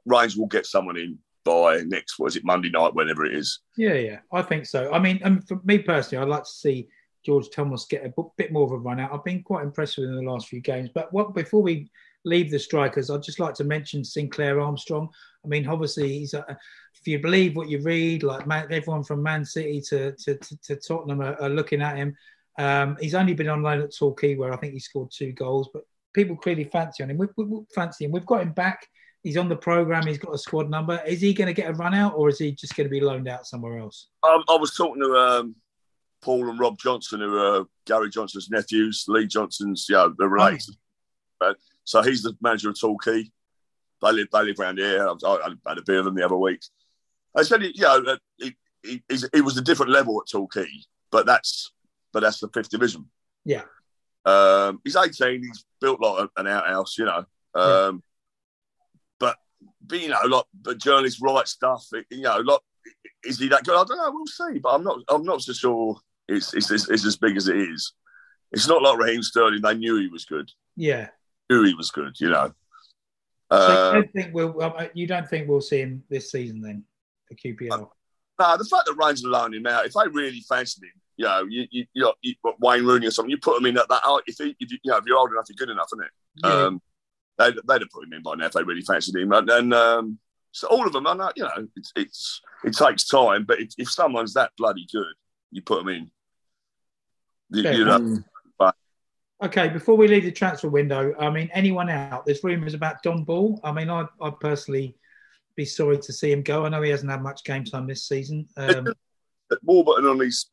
Rangers will get someone in by next. Was it Monday night? Whenever it is. Yeah, yeah, I think so. I mean, and for me personally, I'd like to see George Thomas get a bit more of a run out. I've been quite impressed with him in the last few games. But what before we leave the strikers, I'd just like to mention Sinclair Armstrong. I mean, obviously, he's a, if you believe what you read, like man, everyone from Man City to to, to, to Tottenham are, are, looking at him. Um, he's only been on loan at Torquay, where I think he scored two goals, but people clearly fancy on him. We, we, fancy him. We've got him back. He's on the program. He's got a squad number. Is he going to get a run out, or is he just going to be loaned out somewhere else? Um, I was talking to um, Paul and Rob Johnson, who are Gary Johnson's nephews, Lee Johnson's, yeah, they're related. Oh. So he's the manager of Torquay. They live, they live around here. I, I had a beer with them the other week. I said, you know, he, he, he was a different level at Torquay, but that's but that's the fifth division. Yeah. Um, he's 18. He's built like an outhouse, you know. Um, yeah. But, but, you know, like, but journalists write stuff. You know, like, is he that good? I don't know. We'll see. But I'm not. I'm not so sure. It's, it's, it's, it's as big as it is. It's not like Raheem Sterling. They knew he was good. Yeah. Knew he was good. You know. So uh, you don't think we'll you don't think we'll see him this season then for QPR? Uh, no, the fact that are loaning him out, if they really fancied him, you know, you, you, you, know, you Wayne Rooney or something, you put them in at that. If, he, if you, you know, if you're old enough, you're good enough, isn't it? Yeah. Um, they'd, they'd have put him in by now if they really fancied him. And, and um, so all of them, are not, you know, it's, it's it takes time, but if, if someone's that bloody good, you put them in. You, you know, but, Okay, before we leave the transfer window, I mean, anyone out? There's rumours about Dom Ball. I mean, I I personally be sorry to see him go. I know he hasn't had much game time this season. Um, Warburton on his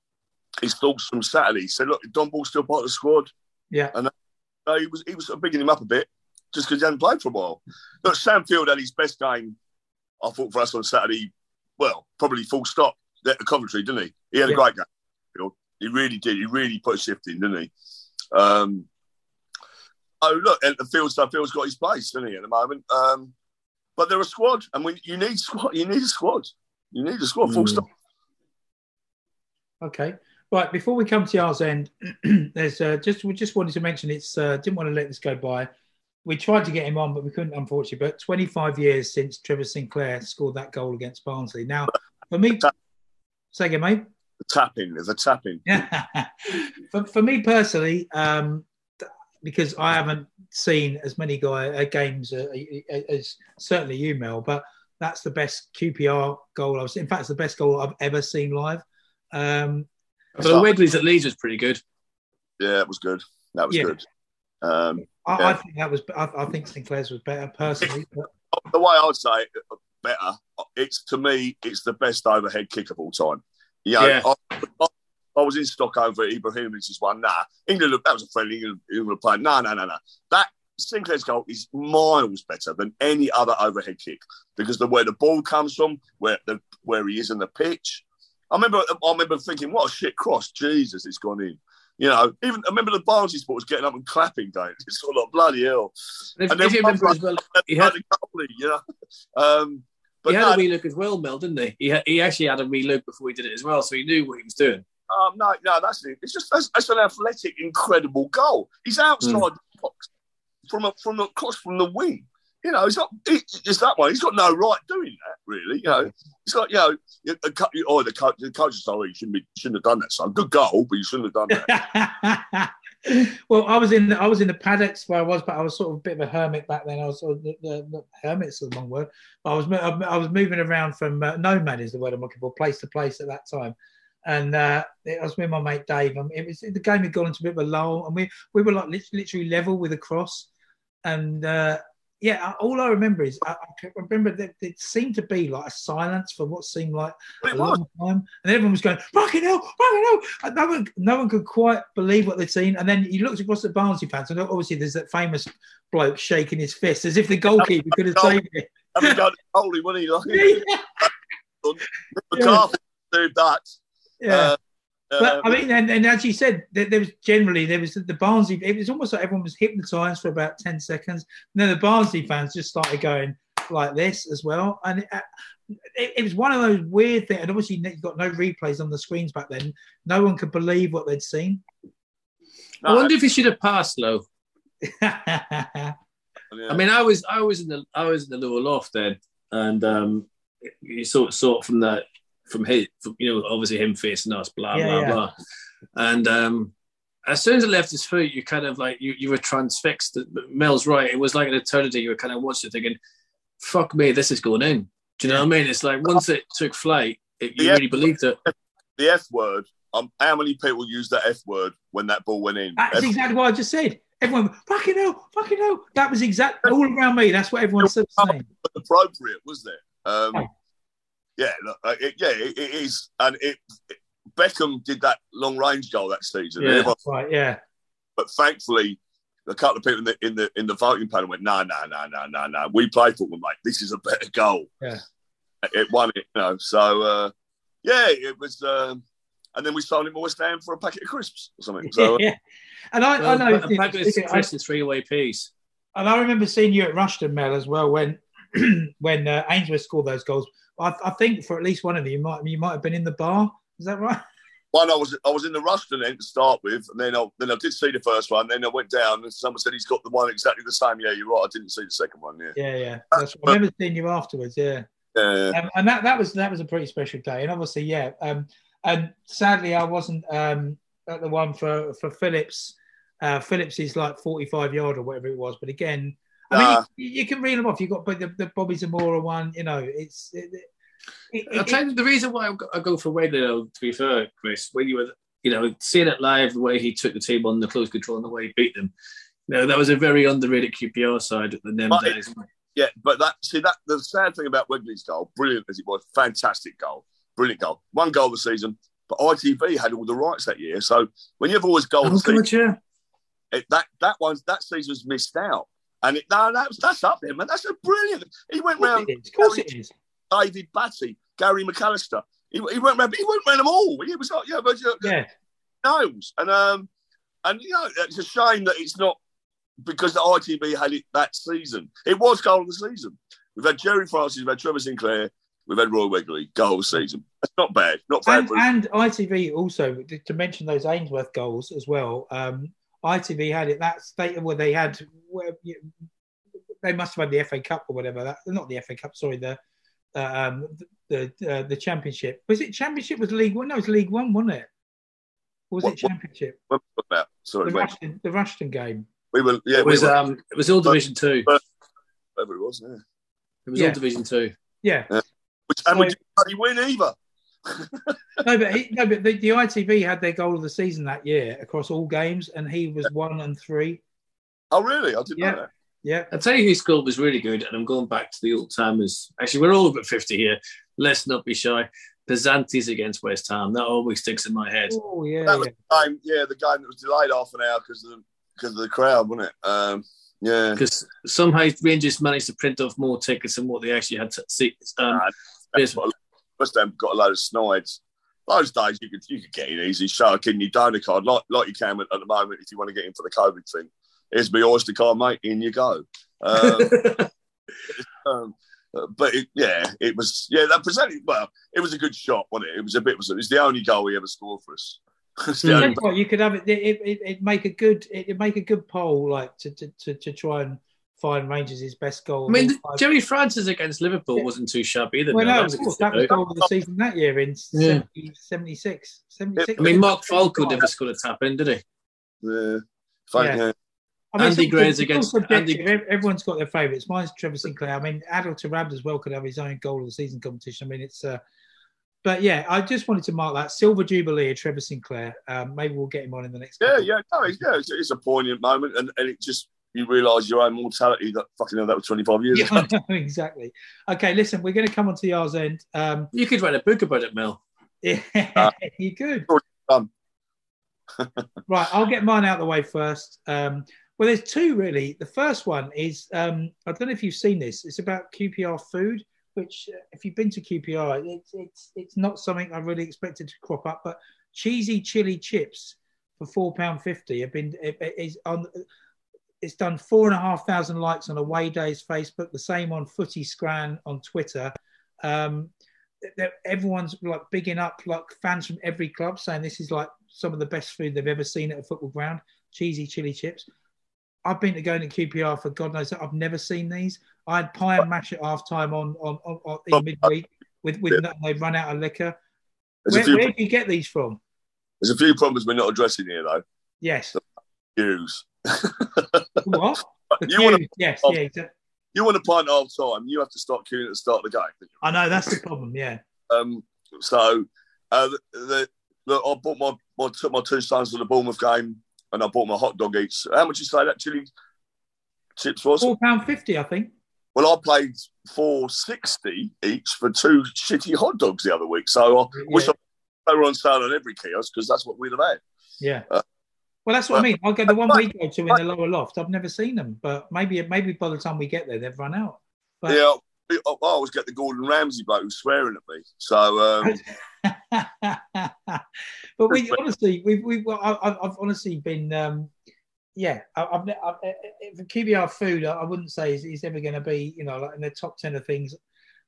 his thoughts from Saturday. He said, "Look, Dom Ball's still part of the squad." Yeah, and uh, he was he was bigging him up a bit just because he hadn't played for a while. Look, Sam Field had his best game, I thought, for us on Saturday. Well, probably full stop at the Coventry, didn't he? He had yeah. a great game. He really did. He really put a shift in, didn't he? Um, oh, look, and the Field stuff, Field's got his place, doesn't he, at the moment? Um, but they're a squad, and when you need squad, you need a squad. You need a squad, full mm. stop. Okay. Right, before we come to Yards End, there's uh, just we just wanted to mention it's uh, didn't want to let this go by. We tried to get him on, but we couldn't, unfortunately. But 25 years since Trevor Sinclair scored that goal against Barnsley. Now, for me, say again, mate. The tapping, there's a tapping. For, for me personally, um, because I haven't seen as many guy uh, games uh, as certainly you, Mel, but that's the best QPR goal I've seen. In fact, it's the best goal I've ever seen live. Um, so the Wegerle's at Leeds was pretty good. Yeah, it was good. That was yeah. good. Um, I, yeah. I, think that was. I, I, think Sinclair's was better personally. But... The way I'd say it, better, it's to me, it's the best overhead kick of all time. You know, yeah. I, I, I was in Stockholm for Ibrahimovic's one. Nah, England. That was a friendly England, England play. No, no, no, no. That Sinclair's goal is miles better than any other overhead kick because the where the ball comes from, where the where he is in the pitch, I remember, I remember thinking, "What a shit cross! Jesus, it's gone in." You know, even I remember the Barnsley supporters getting up and clapping, going, "It's sort of like bloody hell." And, and then remember as well, he had goalie, you know. Um, but he had no, a wee look as well, Mel, didn't he? He, he actually had a wee look before he did it as well, so he knew what he was doing. Um, no, no, that's it. It's just that's, that's an athletic, incredible goal. He's outside mm. the box from a, from across from the wing. You know, he's not. He, it's that way. He's got no right doing that. Really, you know. It's like you know, the, oh, the coach, the coach sorry, you shouldn't be, shouldn't have done that. Son, good goal, but you shouldn't have done that. well, I was in I was in the paddocks where I was, but I was sort of a bit of a hermit back then. I was sort of, the, the, the hermit's the wrong word. But I was I was moving around from uh, nomad is the word I'm looking for, place to place at that time. And uh, I was with my mate Dave, and it was the game had gone into a bit of a lull, and we we were like literally level with a cross, and uh, yeah, all I remember is I, I remember that it seemed to be like a silence for what seemed like But a was. long time, and everyone was going, "Fucking hell, fucking hell!" No one, no one could quite believe what they'd seen. And then you looked across the Barnsley fans, and obviously there's that famous bloke shaking his fist as if the goalkeeper could have saved it. Holy wasn't he? Like, yeah, McCarthy that. yeah. Uh, But uh, I mean, and, and as you said, there, there was generally there was the Barnsley. It was almost like everyone was hypnotised for about ten seconds, and then the Barnsley fans just started going like this as well. And it, it, it was one of those weird things. And obviously, you got no replays on the screens back then. No one could believe what they'd seen. I wonder if he should have passed low. yeah, yeah. I mean, I was I was in the I was in the lower loft then, and um, you sort saw it from the from his, from, you know, obviously him facing us, blah Yeah, blah yeah. blah, and um, as soon as it left his foot, you kind of like you you were transfixed. Mel's right; it was like an eternity. You were kind of watching, it thinking, "Fuck me, this is going in." Do you know what I mean? It's like once it took flight, it, you Yeah. really believed it. the F word. Um, how many people used that F word when that ball went in? that's F- exactly what I just said. Everyone, fucking hell, fucking hell. That was exactly all around me. That's what everyone said. the appropriate, was there? Um, Yeah. Yeah, look, uh, it, yeah, it, it is, and it, it- Beckham did that long range goal that season. Yeah. Everyone- Right, yeah. but thankfully, a couple of people in the in the in the voting panel went, "No, no, no, no, no, no. We play football, mate. This is a better goal." Yeah. it won it, you know. So uh, yeah, it was. Um, and then we sold him to West Ham for a packet of crisps or something. So uh, yeah. And I, Well, I know a packet of I- Chris and three away piece. And I remember seeing you at Rushden, Mel, as well when when uh, Ainsworth scored those goals. I, I think for at least one of them, you might you might have been in the bar. Is that right? one, I was I was in the Rushden end to start with, and then I, then I did see the first one. Then I went down, and someone said he's got the one exactly the same. Yeah, you're right. I didn't see the second one. Yeah, Yeah, yeah. That's, I remember seeing you afterwards. Yeah, yeah. um, and that that was that was a pretty special day. And obviously, yeah. Um, and sadly, I wasn't um, at the one for for Phillips. Uh, Phillips is like forty five yard or whatever it was. But again, I mean, Nah. you, you can reel them off. You've got the, the Bobby Zamora one. You know, it's. It, it, I'll it- tell you the reason why I go, for Wegerle, though, to be fair, Chris, when you were, you know, seeing it live, the way he took the team on the close control and the way he beat them, you know, that was a very underrated QPR side at the it- days. Yeah, but that see that the sad thing about Wegerle's goal, brilliant as it was, fantastic goal, brilliant goal, one goal of the season. But ITV had all the rights that year, so when you have always goal of Oh, season, it, that that one that season was missed out. And it, no, that's that's up there, man. That's a brilliant. He went round. Of course it is. David Batty, Gary McAllister. He, he went round. He went round them all. He was like, yeah, but Yeah. knows. And um, and you know, it's a shame that it's not because the ITV had it that season. It was goal of the season. We've had Gerry Francis, we've had Trevor Sinclair, we've had Roy Wegerle, goal of the season. That's not bad. Not bad. And, and ITV also to to mention those Ainsworth goals as well. Um, ITV had it that state where they had where you- they must have had the FA Cup or whatever. That not the FA Cup. Sorry, the uh, um, the uh, the Championship. Was it Championship? Was League One? No, it was League One, wasn't it? Or was What- it what- Championship? What about? Sorry, The mate. Rushden, the Rushden game. we were. Yeah, It we was, were. um, it was all Division Two. whatever it was. Yeah. It was Yeah. all Division Two. Yeah. Which and we didn't bloody win either. No, but he, no, but the, the ITV had their goal of the season that year across all games, and he was one and three. Oh, really? I didn't Yeah. know that. Yeah. I'll tell you who scored was really good, and I'm going back to the old timers. Actually, we're all over 50 here. Let's not be shy. Pizanti's against West Ham. That always sticks in my head. Oh yeah. That was yeah. the game. Yeah, the game that was delayed half an hour because of the because of the crowd, wasn't it? Um, yeah. Because somehow Rangers managed to print off more tickets than what they actually had to see. Um, Nah, yes. West Ham got a load of snides. Those days you could you could get in easy, show a kidney donor card like like you can at the moment if you want to get in for the COVID thing. Here's my Oyster card, mate. In you go. Um, um, but it, yeah, it was yeah that presented well. It was a good shot, wasn't it? It was a bit. It was the only goal he ever scored for us. It's the only- That's what you could have it. It it it make a good it make a good poll like to to, to, to try and find Rangers' his best goal. I mean, of. Gerry Francis against Liverpool Yeah. wasn't too shabby either. well, Mel. no, That of was course, that was save. goal of the season that year in Yeah. 70, 76. 76. I mean, Mark Falco never scored a tap in, did he? yeah. Thank Yeah. you. I mean, Andy Gray's against- Andy- Everyone's got their favourites. Mine's Trevor Sinclair. I mean, Adel Taarabt as well could have his own goal of the season competition. I mean, it's. Uh, but yeah, I just wanted to mark that silver jubilee of Trevor Sinclair. Um, maybe we'll get him on in the next. Yeah, yeah, no, it's, yeah. It's, it's a poignant moment, and, and it just you realise your own mortality. That fucking hell, that was 25 years Yeah, ago. I exactly. Okay, listen, we're going to come on to the end. Um, You could write a book about it, Mel. yeah, Uh, you could. done. right, I'll get mine out of the way first. Um, well, there's two really. The first one is um, I don't know if you've seen this. It's about QPR food, which uh, if you've been to QPR, it's it's it's not something I really expected to crop up. But cheesy chili chips for four pound fifty have been it, it is on. It's done four and a half thousand likes on Away Days Facebook. The same on Footy Scran on Twitter. Um, everyone's like bigging up like fans from every club saying this is like some of the best food they've ever seen at a football ground cheesy chili chips i've been to going to qpr for god knows that i've never seen these i had pie and mash at half time on, on, on, on in midweek with with no, they run out of liquor where, few, where do you get these from there's a few problems we're not addressing here, though. yes Queues. What the You wanna- queues, yes yeah exactly. You want to pint half time, you have to start queuing at the start of the game. i know that's the problem yeah Um, so, uh, the, the, look, I bought my, my took my two sons to the Bournemouth game, and I bought my hot dog eats. How much you say that chili chips was? four pound fifty i think Well, I played four sixty each for two shitty hot dogs the other week. So I wish Yeah. I, they were on sale on every kiosk because that's what we'd have had. Yeah. Uh, well, that's what I mean. I'll go the one we go to in the lower loft. I've never seen them, but maybe maybe by the time we get there, they've run out. But- yeah, I, I always get the Gordon Ramsay bloke who's swearing at me. So um, but we honestly, we we well, I- I've, I've honestly been, um, yeah, I- I've, I've, for QPR food, I I wouldn't say is, is ever going to be, you know, like in the top ten of things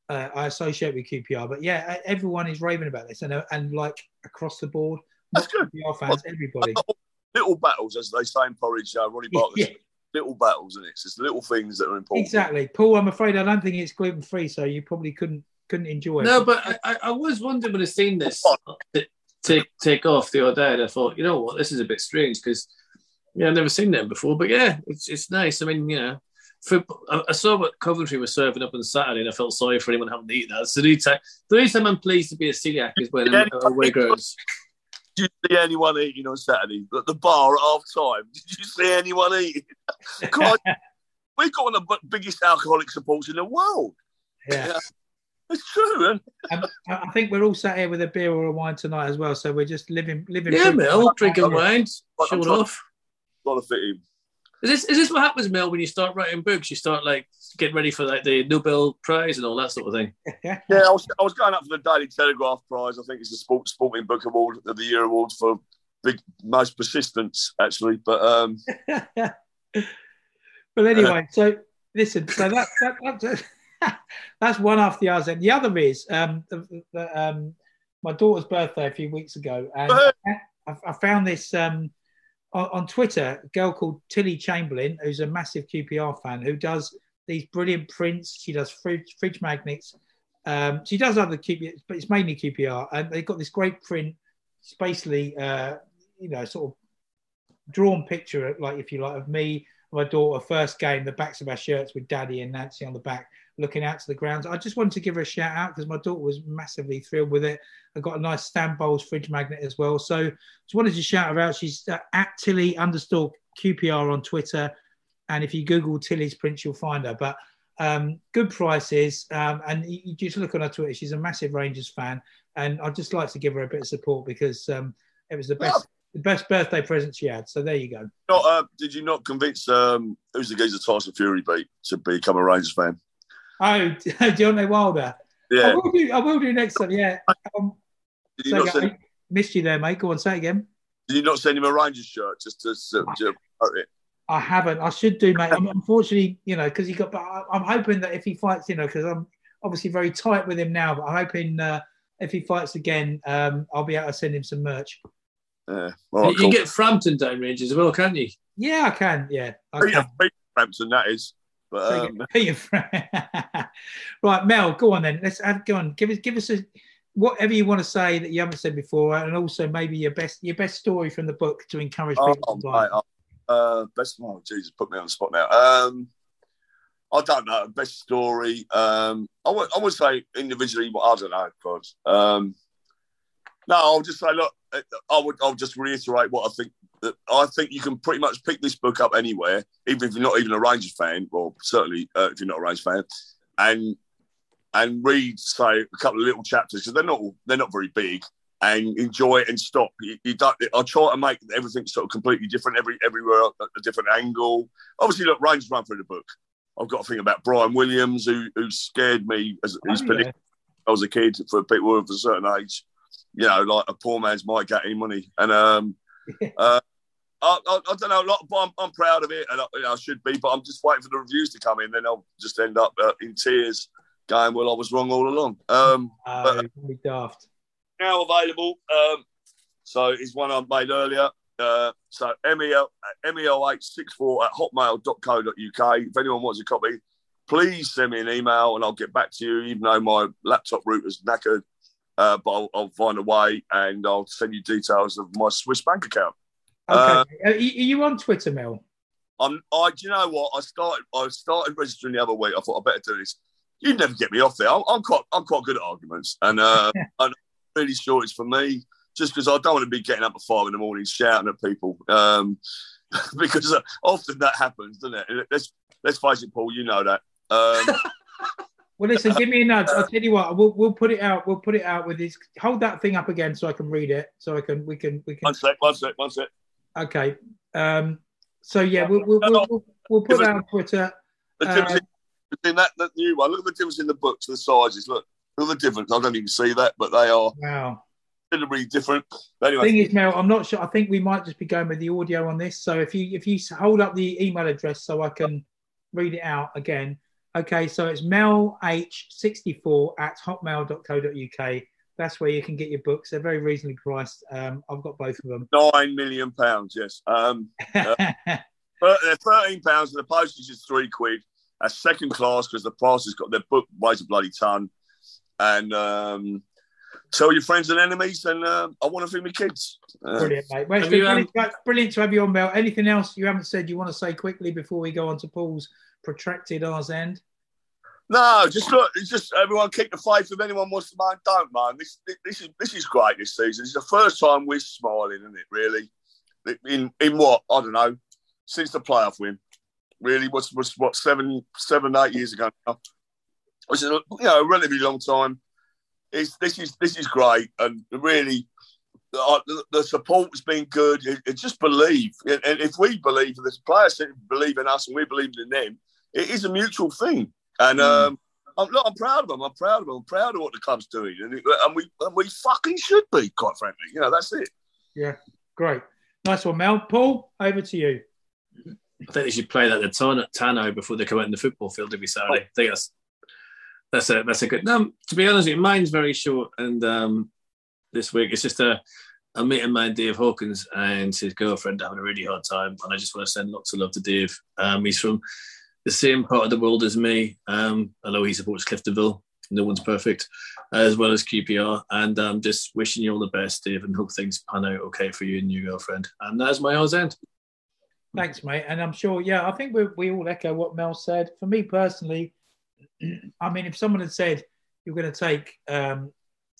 uh, I associate with QPR. But yeah, everyone is raving about this, and and like across the board, not That's good. QPR fans, everybody. Little battles, as they say in Porridge, uh, Ronnie Bartlett. Yeah. Little battles, and it's just little things that are important. Exactly, Paul. I'm afraid I don't think it's gluten free, so you probably couldn't couldn't enjoy it. No, but I, I- I was wondering when I seen this take take off the other day, and I thought, you know what, this is a bit strange because yeah, I've never seen them before. But yeah, it's it's nice. I mean, you know, for, I, I saw what Coventry was serving up on Saturday, and I felt sorry for anyone having to eat that. So the only time, the only time I'm pleased to be a celiac is when Yeah. I'm away grounds. Did you see anyone eating on Saturday at the bar at half time? Did you see anyone eating? God, we got one of the biggest alcoholic supports in the world. yeah. It's true. And And I I think we're all sat here with a beer or a wine tonight as well, so we're just living living. Yeah, proof. Mel, drinking wine, I'm showing off. got to fit in. Is this is this what happens, Mel, when you start writing books? You start like getting ready for like the Nobel Prize and all that sort of thing. Yeah, I was, I was going up for the Daily Telegraph Prize. I think it's the Sport, Sporting Book Award of the Year Award for big most persistence, actually. But um, but anyway, so listen, so that, that that's, that's one after the other. And the other is um, the, the, um, my daughter's birthday a few weeks ago, and I, I found this um, on, Twitter. A girl called Tilly Chamberlain, who's a massive QPR fan, who does these brilliant prints. She does fridge, fridge magnets. Um, she does other QPR, but it's mainly QPR, and they've got this great print. It's basically, uh, you know, sort of drawn picture, like if you like, of me, my daughter, first game, the backs of our shirts with Daddy and Nancy on the back, looking out to the grounds. I just wanted to give her a shout out because my daughter was massively thrilled with it. I got a nice Stan Bowles fridge magnet as well. So just wanted to shout her out. She's uh, at Tilly underscore QPR on Twitter. And if you Google Tilly's prints, you'll find her. But um, good prices. Um, and you, just look on her Twitter. She's a massive Rangers fan. And I'd just like to give her a bit of support because um, it was the best, the best birthday present she had. So there you go. not, uh, did you not convince um, who's the geezer Tyson Fury beat to become a Rangers fan? Oh, Deontay Wilder. I Yeah. will do. I will do next time. Yeah. Um, Did you, say not again, send, mate. Missed you there, mate. Go on, say it again. did you not send him a Rangers shirt just to, to, to promote it? I haven't. I should do, mate. I'm, unfortunately, you know, because he got. But I- I'm hoping that if he fights, you know, because I'm obviously very tight with him now. But I'm hoping uh, if he fights again, um, I'll be able to send him some merch. Yeah. All right, you cool. can get Frampton down ranges as well, can't you? Yeah, I can. Yeah, I can. Frampton, that is. But um, right, Mel, go on then. Let's have, go on. Give us, give us a whatever you want to say that you haven't said before, and also maybe your best, your best story from the book to encourage oh, people. to mate, buy. oh, uh, best. Oh, Jesus, put me on the spot now. Um, I don't know. Best story. Um, I would, I would say individually, but I don't know. God. Um, no, I'll just say, look, I would, I'll just reiterate what I think that I think you can pretty much pick this book up anywhere, even if you're not even a Rangers fan, or certainly uh, if you're not a Rangers fan, and and read say a couple of little chapters because they're not they're not very big, and enjoy it and stop. You, you don't. I try to make everything sort of completely different every everywhere at a different angle. Obviously, look, Rangers run through the book. I've got a thing about Brian Williams, who who scared me as Oh, his yeah. I was a kid for people of a certain age. You know, like a poor man's might get any money, and um, uh, I, I, I don't know a lot, but I'm, I'm proud of it, and I, you know, I should be. But I'm just waiting for the reviews to come in, then I'll just end up uh, in tears, going, "Well, I was wrong all along." Um, Oh, really daft. now available. Um, so it's one I made earlier. Uh, so mel mel864 at hotmail.co.uk. If anyone wants a copy, please send me an email and I'll get back to you, even though my laptop router's knackered. Uh, but I'll, I'll find a way and I'll send you details of my Swiss bank account. Okay. Uh, are, you, you on Twitter, Mel? I'm, I, do you know what? I started, I started registering the other week. I thought I better do this. You'd never get me off there. I'm, I'm quite, I'm quite good at arguments, and uh, I'm really sure it's for me. Just because I don't want to be getting up at five in the morning shouting at people, um, because uh, often that happens, doesn't it? Let's let's face it, Paul. You know that. Um, Well, listen, give me a nudge. I'll tell you what. We'll, we'll put it out. We'll put it out with this. Hold that thing up again so I can read it. So I can. We can. We can. one sec, one sec, one sec. Okay. Um. So yeah, we'll we'll, we'll, we'll, we'll put that on Twitter. The Uh, difference between that, that new one. Look at the difference in the books, the sizes. Look, look at the difference. I don't even see that, but they are Wow. considerably different. But anyway, Thing is, Mel, I'm not sure. I think we might just be going with the audio on this. So if you if you hold up the email address so I can read it out again. Okay, so it's melh64 at hotmail.co.uk. That's where you can get your books. They're very reasonably priced. Um, I've got both of them. nine million pounds. Yes. Um, But they're thirteen pounds, and the postage is three quid. A second class because the price has got their book weighs a bloody ton. And um, tell your friends and enemies, and uh, I want to feed my kids. Uh, Brilliant, mate. Well, it's Have been you, um, brilliant, brilliant to have you on, Mel. Anything else you haven't said you want to say quickly before we go on to Paul's protracted arse end? No, just look. It's just everyone keep the faith. If anyone wants to mind, don't mind. This this is this is great this season. It's the first time we're smiling, isn't it? Really, in in what I don't know since the playoff win. Really, what's was what seven seven eight years ago now. Which is you know a relatively long time. It's, this is this is great, and really, uh, the, the support's been good. It, it just believe, and if we believe, the players believe in us, and we believe in them, it is a mutual thing. And um, I'm, look, I'm proud of them. I'm proud of them. I'm proud of what the club's doing, and, it, and we and we fucking should be, quite frankly. You know, that's it. Yeah, great. Nice one, Mel. Paul, over to you. I think they should play that at Tano, Tano before they come out in the football field every Saturday. I think that's that's a that's a good. No, to be honest, with you, mine's very short, and um, this week it's just a a mate of Dave Hawkins, and his girlfriend having a really hard time, and I just want to send lots of love to Dave. Um, he's from the same part of the world as me. Um, although he supports Cliftonville, no one's perfect, as well as QPR, and um, just wishing you all the best, Dave, and hope things pan out okay for you and your girlfriend. And that's my hour's end. Thanks, mate. And I'm sure, yeah, I think we, we all echo what Mel said. For me personally, I mean, if someone had said you're going to take um,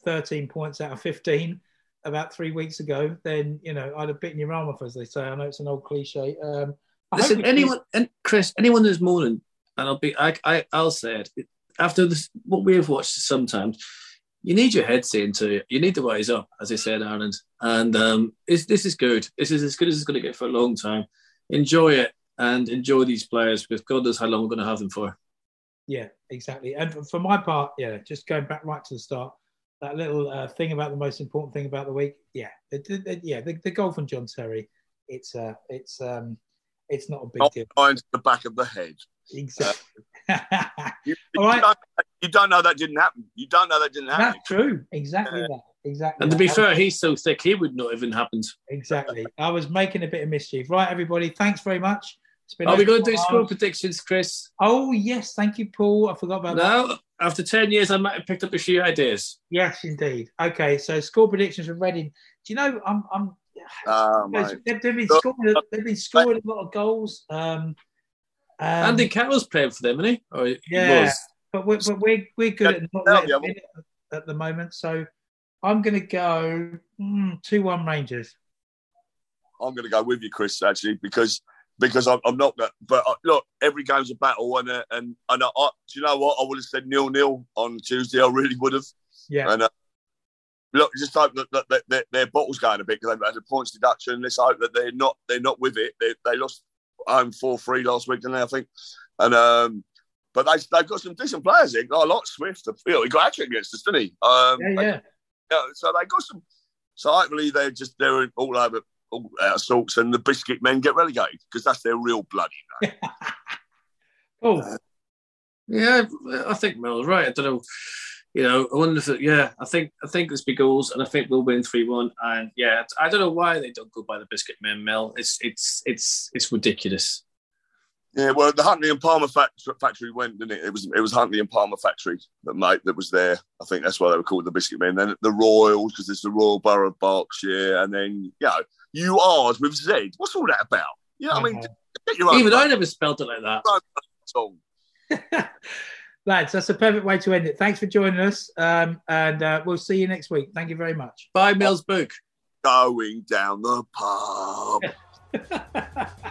13 points out of 15 about three weeks ago, then, you know, I'd have bitten your arm off, as they say. I know it's an old cliche. Um, I Listen, anyone and Chris, anyone who's moaning, and I'll be, I, I, I'll say it after this, what we have watched sometimes. You need your head saying to you, you need to wise up, as I said, Ireland. And um, this is good. This is as good as it's going to get for a long time. Enjoy it and enjoy these players because God knows how long we're going to have them for. Yeah, exactly. And for, for my part, yeah, just going back right to the start, that little uh, thing about the most important thing about the week, yeah, yeah, the, the goal from John Terry, it's uh, it's um, it's not a big Not deal. behind the back of the head. Exactly. You, All you right. don't, you don't know that didn't happen. You don't know that didn't happen. That's true. Exactly that. Exactly. And to be I- fair, he's so thick, he would not even happened. exactly. I was making a bit of mischief. Right, everybody. Thanks very much. It's been Are we going to do four score predictions, Chris? Oh yes, thank you, Paul. I forgot about that. No, after 10 years, I might have picked up a few ideas. Yes, indeed. Okay, so score predictions for Reading. Do you know? I'm. I'm Oh, they've, they've been scoring. They've been scoring a lot of goals. Um, um, Andy Carroll's playing for them, isn't he? Or he Yeah. was. but we're but we're, we're good at not Yeah, letting yeah, them in at, at the moment. So I'm going to go mm, two one Rangers. I'm going to go with you, Chris. Actually, because because I'm, I'm not. that- But uh, look, every game's a battle, and uh, and and I, I, do you know what? I would have said nil nil on Tuesday. I really would have. Yeah. And uh, look, just hope that, that, that, that their bottle's going a bit because they've had a points deduction. Let's hope that they're not they're not with it. They, they lost home four three last week, didn't they? I think. And um, but they they've got some decent players. Here. I like Swift. You know, he got actually against us, didn't he? Um, Yeah, yeah. yeah, so they got some. So hopefully they're just they're all over all out of sorts, and the biscuit men get relegated because that's their real bloody. name. Oh, Yeah, I think Mel's right. I don't know. You know, I wonder if it, yeah, I think I think there's big goals, and I think we'll win three one. And yeah, I don't know why they don't go by the biscuit man, Mel. It's it's it's it's ridiculous. Yeah, well, the Huntley and Palmer fact- factory went, didn't it? It was it was Huntley and Palmer factory that mate that was there. I think that's why they were called the biscuit men. Then the Royals because it's the Royal Borough of Berkshire, and then you know you R's with Z. What's all that about? Yeah, I mean, Uh-huh. get your own Even I never spelled it like that. song. lads, that's a perfect way to end it. Thanks for joining us, um, and uh, we'll see you next week. Thank you very much. Bye, Mel's book. Going down the pub.